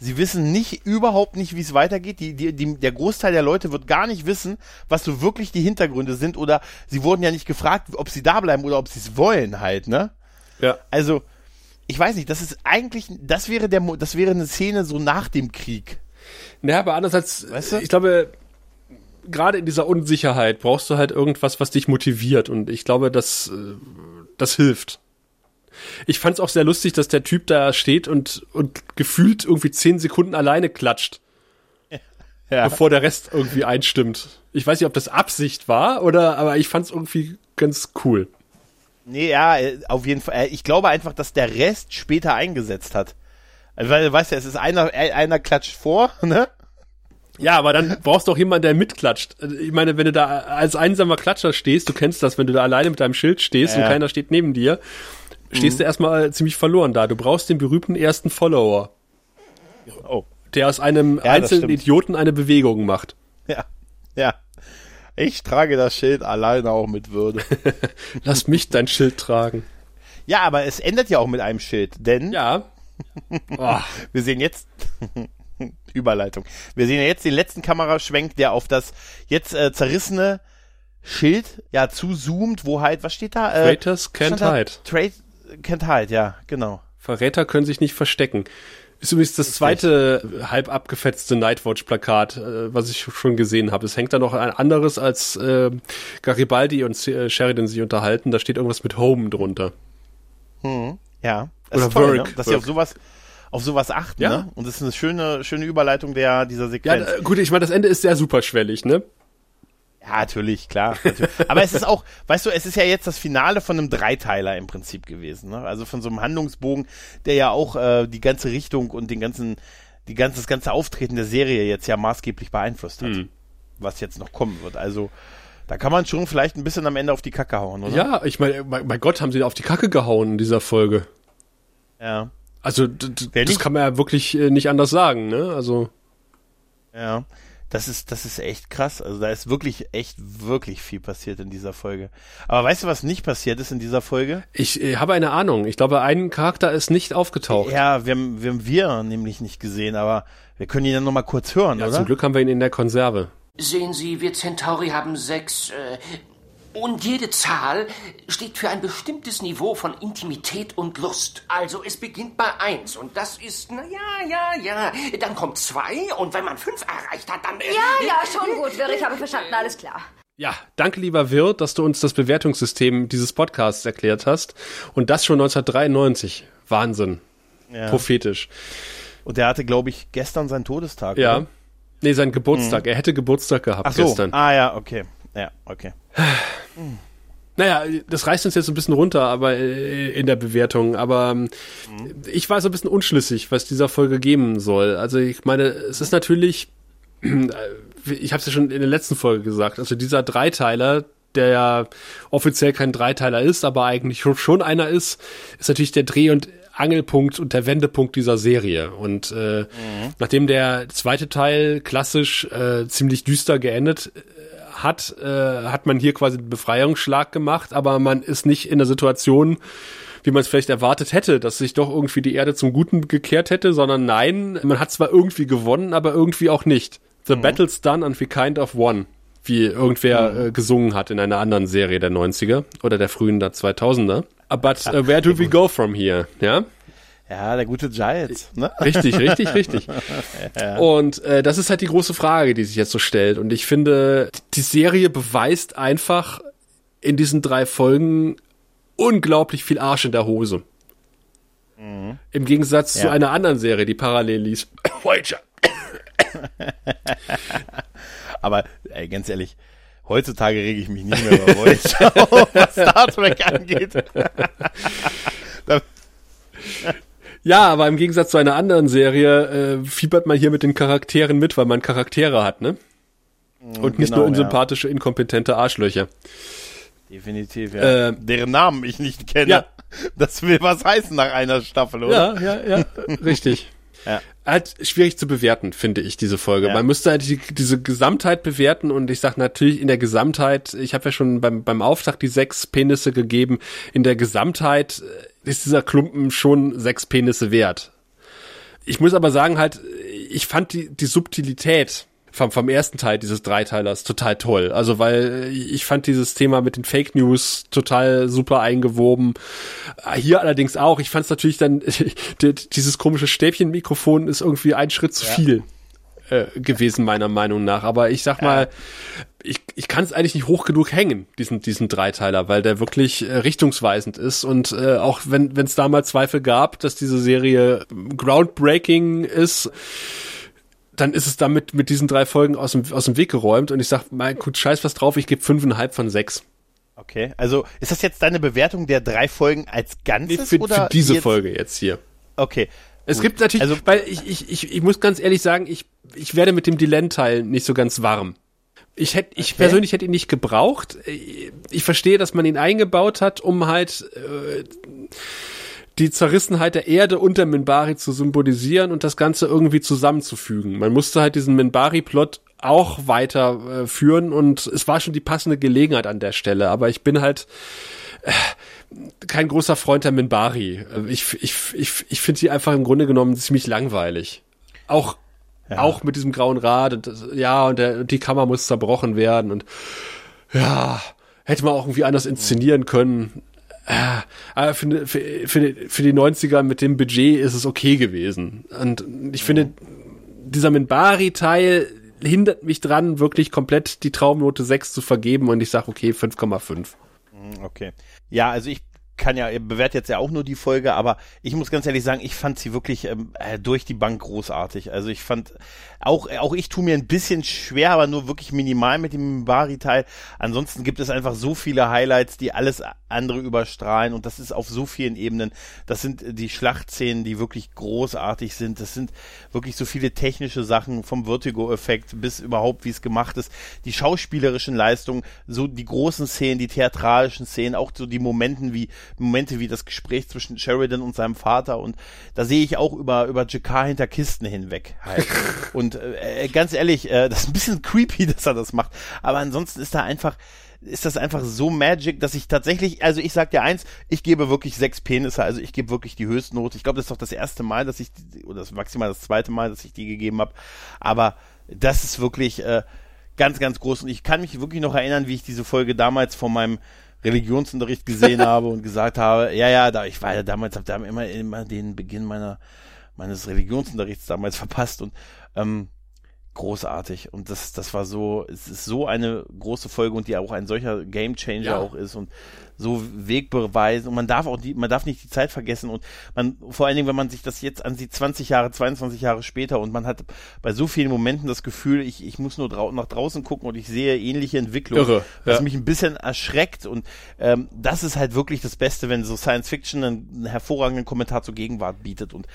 Sie wissen nicht, überhaupt nicht, wie es weitergeht. Die, die, die, der Großteil der Leute wird gar nicht wissen, was so wirklich die Hintergründe sind. Oder sie wurden ja nicht gefragt, ob sie da bleiben oder ob sie es wollen halt, ne? Ja. Also, ich weiß nicht, das ist eigentlich, das wäre der, das wäre eine Szene so nach dem Krieg. Naja, aber andererseits, Weißt du? ich glaube, gerade in dieser Unsicherheit brauchst du halt irgendwas, was dich motiviert. Und ich glaube, das, äh, das hilft. Ich fand es auch sehr lustig, dass der Typ da steht und, und gefühlt irgendwie zehn Sekunden alleine klatscht, Ja. bevor der Rest irgendwie einstimmt. Ich weiß nicht, ob das Absicht war oder, aber ich fand es irgendwie ganz cool. Nee, ja, äh, auf jeden Fall. Äh, Ich glaube einfach, dass der Rest später eingesetzt hat. Weil, weißt du, es ist einer, äh, einer klatscht vor, ne? Ja, aber dann brauchst du auch jemanden, der mitklatscht. Ich meine, wenn du da als einsamer Klatscher stehst, du kennst das, wenn du da alleine mit deinem Schild stehst Ja. und keiner steht neben dir, stehst du erstmal ziemlich verloren da. Du brauchst den berühmten ersten Follower, Oh. der aus einem das einzelnen. Idioten eine Bewegung macht. Ja, ja. Ich trage das Schild alleine auch mit Würde. Lass mich dein Schild tragen. ja, aber es endet ja auch mit einem Schild, denn Ja. Oh, wir sehen jetzt Überleitung. Wir sehen ja jetzt den letzten Kameraschwenk, der auf das jetzt äh, zerrissene Schild ja zuzoomt, wo halt, was steht da? Äh, Traitors can't hide. Trade can't hide, ja, genau. Verräter können sich nicht verstecken. Ist übrigens das zweite halb abgefetzte Nightwatch-Plakat, äh, was ich schon gesehen habe. Es hängt da noch ein anderes, als äh, Garibaldi und äh, Sheridan sich unterhalten. Da steht irgendwas mit Home drunter. Hm, ja. Das Oder ist toll, Work, ne? dass sie auf sowas auf sowas achten, Ja. ne? Und das ist eine schöne schöne Überleitung der dieser Ja, Sequenz. äh, gut, ich meine, das Ende ist sehr superschwellig, ne? Ja, natürlich, klar. Natürlich. Aber es ist auch, weißt du, es ist ja jetzt das Finale von einem Dreiteiler im Prinzip gewesen. Ne? Also von so einem Handlungsbogen, der ja auch äh, die ganze Richtung und den ganzen, die ganze, das ganze Auftreten der Serie jetzt ja maßgeblich beeinflusst hat. Hm. Was jetzt noch kommen wird. Also da kann man schon vielleicht ein bisschen am Ende auf die Kacke hauen, oder? Ja, ich meine, mein, Gott, haben sie auf die Kacke gehauen in dieser Folge. Ja. Also, das kann man ja wirklich äh, nicht anders sagen, ne? Also, Ja. Das ist, das ist echt krass. Also da ist wirklich, echt, wirklich viel passiert in dieser Folge. Aber weißt du, was nicht passiert ist in dieser Folge? ich äh, habe eine Ahnung. Ich glaube, ein Charakter ist nicht aufgetaucht. Ja, wir haben, wir haben wir nämlich nicht gesehen, aber wir können ihn dann nochmal kurz hören, Ja, oder? zum Glück haben wir ihn in der Konserve. Sehen Sie, wir Centauri haben sechs. Äh, und jede Zahl steht für ein bestimmtes Niveau von Intimität und Lust. Also es beginnt bei eins und das ist, na ja, ja, ja. Dann kommt zwei und wenn man fünf erreicht hat, dann. Äh, Ja, ja, schon gut, Wirr, ich habe verstanden, alles klar. Ja, danke lieber Wirt, dass du uns das Bewertungssystem dieses Podcasts erklärt hast. Und das schon 1993. Wahnsinn. Ja. Prophetisch. Und der hatte, glaube ich, gestern seinen Todestag. Ja. Oder? Nee, sein Geburtstag. Er hätte Geburtstag gehabt Ach so. gestern. Ah ja, okay. Ja, okay. Naja, das reißt uns jetzt ein bisschen runter, aber äh, in der Bewertung. Aber ähm, ich war so ein bisschen unschlüssig, was dieser Folge geben soll. Also ich meine, es ist natürlich, äh, ich habe es ja schon in der letzten Folge gesagt, also dieser Dreiteiler, der ja offiziell kein Dreiteiler ist, aber eigentlich schon einer ist, ist natürlich der Dreh- und Angelpunkt und der Wendepunkt dieser Serie. Und äh, nachdem der zweite Teil klassisch äh, ziemlich düster geendet hat, äh, hat man hier quasi einen Befreiungsschlag gemacht, aber man ist nicht in der Situation, wie man es vielleicht erwartet hätte, dass sich doch irgendwie die Erde zum Guten gekehrt hätte, sondern nein, man hat zwar irgendwie gewonnen, aber irgendwie auch nicht. The battle's done and we kind of won, wie irgendwer äh, gesungen hat in einer anderen Serie der 90er oder der frühen der 2000er. But uh, where do we go from here? Ja? Ja, der gute Giles, ne? Richtig, richtig, richtig. Und äh, das ist halt die große Frage, die sich jetzt so stellt. Und ich finde, die Serie beweist einfach in diesen drei Folgen unglaublich viel Arsch in der Hose. Im Gegensatz zu Ja. einer anderen Serie, die parallel lief. Voyager. Aber ey, ganz ehrlich, heutzutage rege ich mich nicht mehr über Voyager, was Star Trek angeht. Ja, aber im Gegensatz zu einer anderen Serie äh, fiebert man hier mit den Charakteren mit, weil man Charaktere hat, ne? Und nicht genau, nur ja. unsympathische, inkompetente Arschlöcher. Definitiv, ja. Ähm, Deren Namen ich nicht kenne. Ja. Das will was heißen nach einer Staffel, oder? Ja, ja, ja, richtig. Ja. Halt schwierig zu bewerten, finde ich, diese Folge. Ja. Man müsste halt die, diese Gesamtheit bewerten und ich sag natürlich in der Gesamtheit, ich habe ja schon beim, beim Auftakt die sechs Penisse gegeben, in der Gesamtheit äh, ist dieser Klumpen schon sechs Penisse wert. Ich muss aber sagen halt, ich fand die, die Subtilität vom, vom ersten Teil dieses Dreiteilers total toll. Also weil ich fand dieses Thema mit den Fake News total super eingewoben. Hier allerdings auch. Ich fand es natürlich dann, die- dieses komische Stäbchenmikrofon ist irgendwie ein Schritt zu viel äh, gewesen, meiner Meinung nach. Aber ich sag mal, ich, ich kann es eigentlich nicht hoch genug hängen, diesen, diesen Dreiteiler, weil der wirklich äh, richtungsweisend ist. Und äh, auch wenn es da mal Zweifel gab, dass diese Serie groundbreaking ist, dann ist es damit mit diesen drei Folgen aus dem, aus dem Weg geräumt. Und ich sag, mein gut, scheiß was drauf, ich gebe fünfeinhalb von sechs. Okay, also ist das jetzt deine Bewertung der drei Folgen als Nee, Ganzes? für, oder für diese jetzt? Folge jetzt hier. Okay. Es Gut. gibt natürlich, Also, weil ich, ich, ich, ich muss ganz ehrlich sagen, ich, ich werde mit dem Dylan-Teil nicht so ganz warm. Ich hätte, ich Okay. persönlich hätte ihn nicht gebraucht. Ich verstehe, dass man ihn eingebaut hat, um halt äh, die Zerrissenheit der Erde unter Minbari zu symbolisieren und das Ganze irgendwie zusammenzufügen. Man musste halt diesen Minbari-Plot auch weiter äh, führen und es war schon die passende Gelegenheit an der Stelle. Aber ich bin halt äh, kein großer Freund der Minbari. Äh, Ich, ich, ich, ich finde sie einfach im Grunde genommen ziemlich langweilig. Auch Ja. Auch mit diesem grauen Rad und ja, und der, die Kammer muss zerbrochen werden und ja, hätte man auch irgendwie anders inszenieren können. Aber für, für, für, für die 90er mit dem Budget ist es okay gewesen. Und ich finde, dieser Minbari-Teil hindert mich dran, wirklich komplett die Traumnote 6 zu vergeben und ich sage, okay, 5,5. Okay. Ja, also ich kann ja, ihr bewertet jetzt ja auch nur die Folge, aber ich muss ganz ehrlich sagen, ich fand sie wirklich ähm, äh, durch die Bank großartig. Also ich fand, auch, auch ich tue mir ein bisschen schwer, aber nur wirklich minimal mit dem Bari-Teil. Ansonsten gibt es einfach so viele Highlights, die alles andere überstrahlen und das ist auf so vielen Ebenen. Das sind die Schlachtszenen, die wirklich großartig sind. Das sind wirklich so viele technische Sachen vom Vertigo-Effekt bis überhaupt, wie es gemacht ist. Die schauspielerischen Leistungen, so die großen Szenen, die theatralischen Szenen, auch so die Momenten wie Momente wie das Gespräch zwischen Sheridan und seinem Vater und da sehe ich auch über über Jakar hinter Kisten hinweg halt. und äh, ganz ehrlich, äh, das ist ein bisschen creepy, dass er das macht, aber ansonsten ist da einfach ist das einfach so magic, dass ich tatsächlich, also ich sag dir eins, ich gebe wirklich sechs Penisse, also ich gebe wirklich die Höchstnote. Ich glaube, das ist doch das erste Mal, dass ich, oder das maximal das zweite Mal, dass ich die gegeben habe. Aber das ist wirklich äh, ganz, ganz groß. Und ich kann mich wirklich noch erinnern, wie ich diese Folge damals von meinem Religionsunterricht gesehen habe und gesagt habe, ja, ja, da, ich war ja damals, habe da immer, immer den Beginn meiner, meines Religionsunterrichts damals verpasst und ähm, großartig. Und das, das war so, es ist so eine große Folge und die auch ein solcher Gamechanger ja. auch ist und so wegbeweisen und man darf auch die, man darf nicht die Zeit vergessen und man, vor allen Dingen, wenn man sich das jetzt ansieht, 20 Jahre, 22 Jahre später und man hat bei so vielen Momenten das Gefühl, ich, ich muss nur drau nach draußen gucken und ich sehe ähnliche Entwicklungen, Irre, was ja. mich ein bisschen erschreckt und ähm, das ist halt wirklich das Beste, wenn so Science Fiction einen, einen hervorragenden Kommentar zur Gegenwart bietet und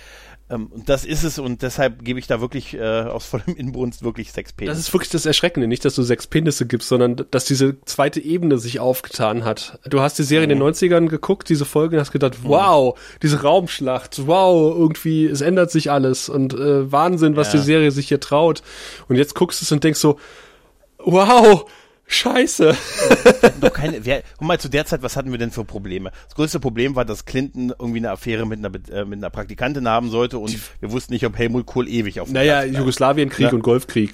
ähm, und das ist es und deshalb gebe ich da wirklich äh, aus vollem Inbrunst wirklich sechs Penisse. Das ist wirklich das Erschreckende, nicht, dass du sechs Penisse gibst, sondern dass diese zweite Ebene sich aufgetan hat. Du hast die Serie mhm. in den 90ern mhm. geguckt, diese Folge, und hast gedacht, mhm. wow, diese Raumschlacht, wow, irgendwie, es ändert sich alles und äh, Wahnsinn, was ja. die Serie sich hier traut. Und jetzt guckst du es und denkst so, wow, Scheiße. Doch keine, wer, guck mal, zu der Zeit, was hatten wir denn für Probleme? Das größte Problem war, dass Clinton irgendwie eine Affäre mit einer, äh, mit einer Praktikantin haben sollte und wir wussten nicht, ob Helmut Kohl ewig auf Naja, Jugoslawienkrieg ja. und Golfkrieg.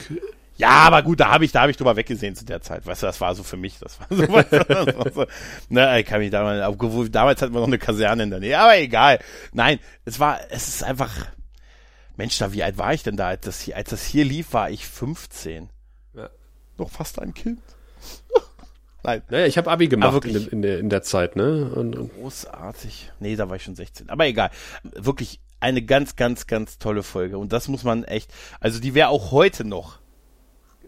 Ja, aber gut, da habe ich, da habe ich drüber weggesehen zu der Zeit. Weißt du, das war so für mich, das war so, das war so ne, ich kann mich damals, obwohl, damals hatten wir noch eine Kaserne in der Nähe, aber egal. Nein, es war, es ist einfach, Mensch, da, wie alt war ich denn da, als das hier, als das hier lief, war ich 15. Ja. Noch fast ein Kind. Nein. Naja, ich habe Abi gemacht in, in, der, in der Zeit, ne? Und, und großartig. Nee, da war ich schon 16. Aber egal. Wirklich eine ganz, ganz, ganz tolle Folge. Und das muss man echt, also die wäre auch heute noch,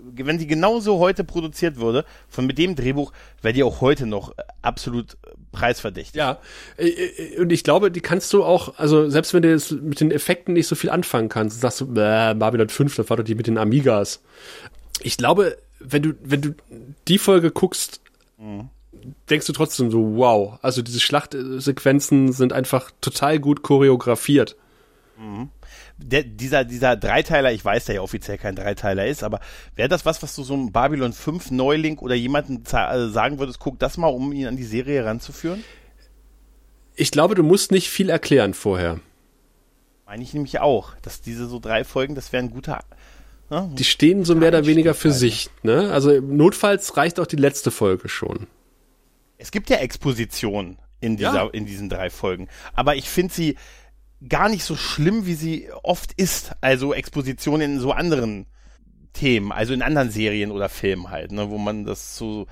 wenn die genauso heute produziert würde, von mit dem Drehbuch, wäre die auch heute noch absolut preisverdächtig. Ja, äh, äh, und ich glaube, die kannst du auch, also selbst wenn du jetzt mit den Effekten nicht so viel anfangen kannst, sagst du, äh, Babylon 5, das war doch die mit den Amigas. Ich glaube, wenn du, wenn du die Folge guckst, mhm. denkst du trotzdem so, wow. Also diese Schlachtsequenzen sind einfach total gut choreografiert. Mhm. Der, dieser, dieser Dreiteiler, ich weiß, der ja offiziell kein Dreiteiler ist, aber wäre das was, was du so einem Babylon 5 Neuling oder jemanden äh, sagen würdest, guck das mal, um ihn an die Serie ranzuführen? Ich glaube, du musst nicht viel erklären vorher. Meine ich nämlich auch, dass diese so drei Folgen, das wäre ein guter die stehen so mehr oder weniger für sich. Ne? Also notfalls reicht auch die letzte Folge schon. Es gibt ja Exposition in dieser, ja. in diesen drei Folgen. Aber ich finde sie gar nicht so schlimm, wie sie oft ist. Also Exposition in so anderen Themen, also in anderen Serien oder Filmen halt, ne, wo man das so.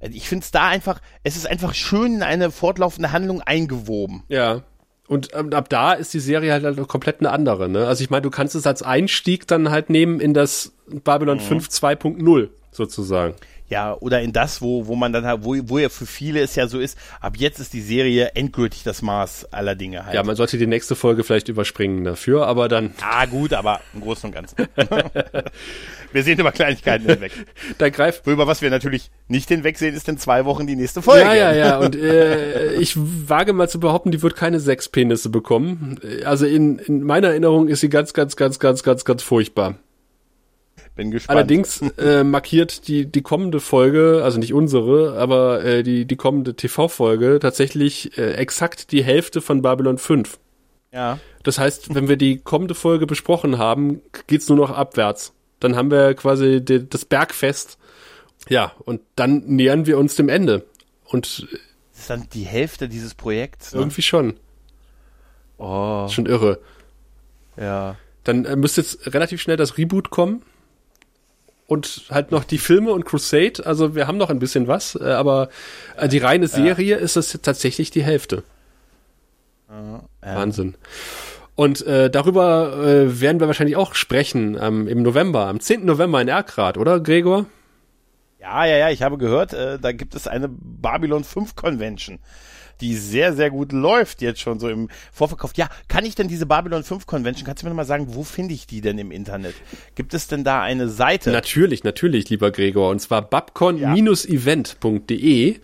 Ich finde es da einfach, es ist einfach schön in eine fortlaufende Handlung eingewoben. Ja. Und ähm, ab da ist die Serie halt, halt komplett eine andere. Ne? Also ich meine, du kannst es als Einstieg dann halt nehmen in das Babylon mhm. 5 2.0 sozusagen. Ja, oder in das, wo, wo man dann halt, wo, wo ja für viele es ja so ist, ab jetzt ist die Serie endgültig das Maß aller Dinge halt. Ja, man sollte die nächste Folge vielleicht überspringen dafür, aber dann. Ah, gut, aber im Großen und Ganzen. wir sehen über Kleinigkeiten hinweg. da greift. Über was wir natürlich nicht hinwegsehen, ist in zwei Wochen die nächste Folge. Ja, ja, ja. Und äh, ich wage mal zu behaupten, die wird keine sechs Penisse bekommen. Also in, in meiner Erinnerung ist sie ganz, ganz, ganz, ganz, ganz, ganz furchtbar. Bin gespannt. Allerdings äh, markiert die, die kommende Folge, also nicht unsere, aber äh, die, die kommende TV-Folge tatsächlich äh, exakt die Hälfte von Babylon 5. Ja. Das heißt, wenn wir die kommende Folge besprochen haben, geht's nur noch abwärts. Dann haben wir quasi die, das Bergfest. Ja, und dann nähern wir uns dem Ende. Und Das ist dann die Hälfte dieses Projekts. Ne? irgendwie schon. Oh, Schon irre. ja. Dann äh, müsste jetzt relativ schnell das Reboot kommen. Und halt noch die Filme und Crusade. Also wir haben noch ein bisschen was, äh, aber äh, die reine Serie ist es tatsächlich die Hälfte. Wahnsinn. Und äh, darüber äh, werden wir wahrscheinlich auch sprechen ähm, im November, am 10. November in Erkrath, oder Gregor? Ja, ja, ja, ich habe gehört, äh, da gibt es eine Babylon 5 Convention, die sehr, sehr gut läuft jetzt schon so im Vorverkauf. Ja, kann ich denn diese Babylon 5 Convention, kannst du mir noch mal sagen, wo finde ich die denn im Internet? Gibt es denn da eine Seite? Natürlich, natürlich, lieber Gregor. Und zwar babcon-event.de.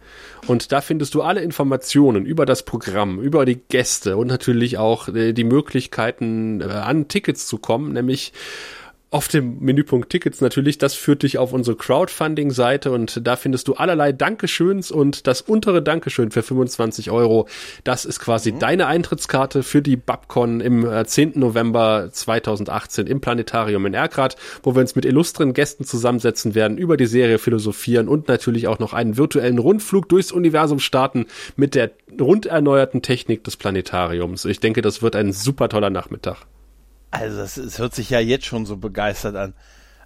Und da findest du alle Informationen über das Programm, über die Gäste und natürlich auch äh, die Möglichkeiten, äh, an Tickets zu kommen, nämlich auf dem Menüpunkt Tickets natürlich, das führt dich auf unsere Crowdfunding-Seite und da findest du allerlei Dankeschöns und das untere Dankeschön für 25 Euro, das ist quasi deine Eintrittskarte für die Babcon im äh, 10. November 2018 im Planetarium in Erkrath, wo wir uns mit illustren Gästen zusammensetzen werden, über die Serie philosophieren und natürlich auch noch einen virtuellen Rundflug durchs Universum starten mit der rund erneuerten Technik des Planetariums. Ich denke, das wird ein super toller Nachmittag. Also, das, es hört sich ja jetzt schon so begeistert an.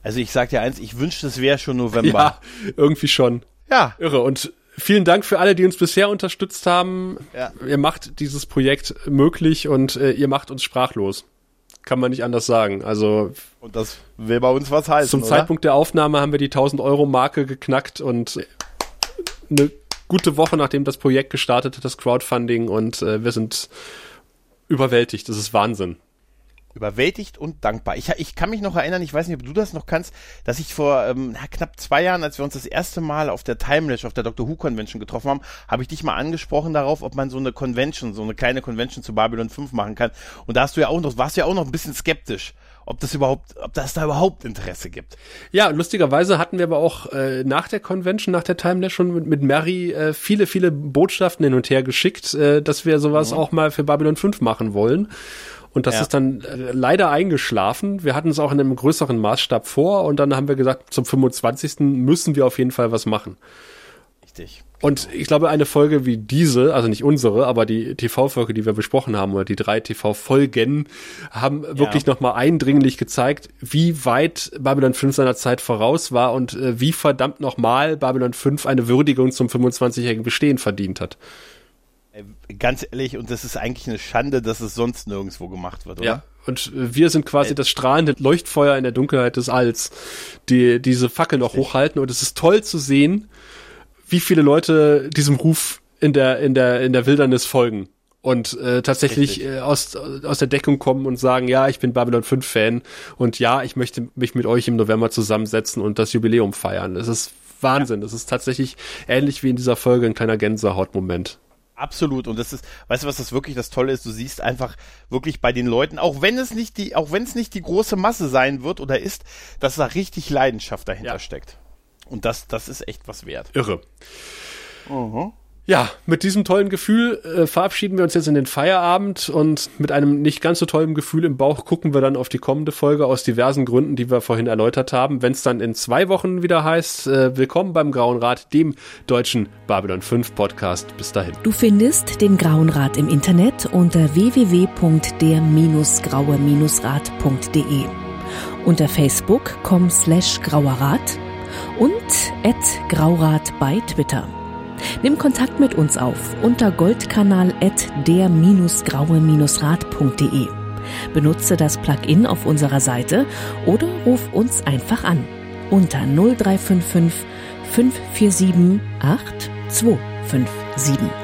Also, ich sag dir eins, ich wünschte, es wäre schon November. Ja, irgendwie schon. ja. Irre. Und vielen Dank für alle, die uns bisher unterstützt haben. Ja. Ihr macht dieses Projekt möglich und äh, ihr macht uns sprachlos. Kann man nicht anders sagen. Also Und das will bei uns was heißen, zum oder? Zeitpunkt der Aufnahme haben wir die 1000 Euro Marke geknackt und eine gute Woche nachdem das Projekt gestartet hat, das Crowdfunding und äh, wir sind überwältigt. Das ist Wahnsinn. Überwältigt und dankbar. Ich, ich kann mich noch erinnern, ich weiß nicht, ob du das noch kannst, dass ich vor ähm, na, knapp zwei Jahren, als wir uns das erste Mal auf der Timelash, auf der Doctor Who Convention getroffen haben, habe ich dich mal angesprochen darauf, ob man so eine Convention, so eine kleine Convention zu Babylon 5 machen kann. Und da hast du ja auch noch, warst du ja auch noch ein bisschen skeptisch, ob das überhaupt, ob das da überhaupt Interesse gibt. Ja, lustigerweise hatten wir aber auch äh, nach der Convention, nach der Timeless schon mit, mit Mary äh, viele, viele Botschaften hin und her geschickt, äh, dass wir sowas auch mal für Babylon 5 machen wollen. Und das Ja. ist dann äh, leider eingeschlafen. Wir hatten es auch in einem größeren Maßstab vor und dann haben wir gesagt, zum 25. müssen wir auf jeden Fall was machen. Richtig. Und ich glaube, eine Folge wie diese, also nicht unsere, aber die TV-Folge, die wir besprochen haben, oder die drei TV-Folgen, haben wirklich nochmal eindringlich gezeigt, wie weit Babylon 5 seiner Zeit voraus war und äh, wie verdammt nochmal Babylon 5 eine Würdigung zum 25-jährigen Bestehen verdient hat. Äh, Ganz ehrlich, und das ist eigentlich eine Schande, dass es sonst nirgendwo gemacht wird, oder? Ja. Und äh, wir sind quasi das strahlende Leuchtfeuer in der Dunkelheit des Alls, die diese Fackel noch hochhalten. Und es ist toll zu sehen, wie viele Leute diesem Ruf in der, in der, in der Wildernis folgen. Und äh, tatsächlich Richtig. äh, aus, aus der Deckung kommen und sagen, ja, ich bin Babylon 5 Fan und ja, ich möchte mich mit euch im November zusammensetzen und das Jubiläum feiern. Das ist Wahnsinn. Das ist tatsächlich ähnlich wie in dieser Folge ein kleiner Gänsehautmoment. Absolut. Und das ist, weißt du, was das wirklich das Tolle ist? Du siehst einfach wirklich bei den Leuten, auch wenn es nicht die, auch wenn es nicht die große Masse sein wird oder ist, dass da richtig Leidenschaft dahinter Ja. steckt. Und das, das ist echt was wert. Irre. Ja, mit diesem tollen Gefühl äh, verabschieden wir uns jetzt in den Feierabend und mit einem nicht ganz so tollen Gefühl im Bauch gucken wir dann auf die kommende Folge aus diversen Gründen, die wir vorhin erläutert haben. Wenn es dann in zwei Wochen wieder heißt, äh, willkommen beim Grauen Rat, dem deutschen Babylon 5 Podcast. Bis dahin. Du findest den Grauen Rat im Internet unter www.der-graue-rat.de, unter facebook.com slash grauerrat und at graurat bei Twitter. Nimm Kontakt mit uns auf unter goldkanal at der-graue-rat.de. Benutze das Plugin auf unserer Seite oder ruf uns einfach an unter 0355 547 8257.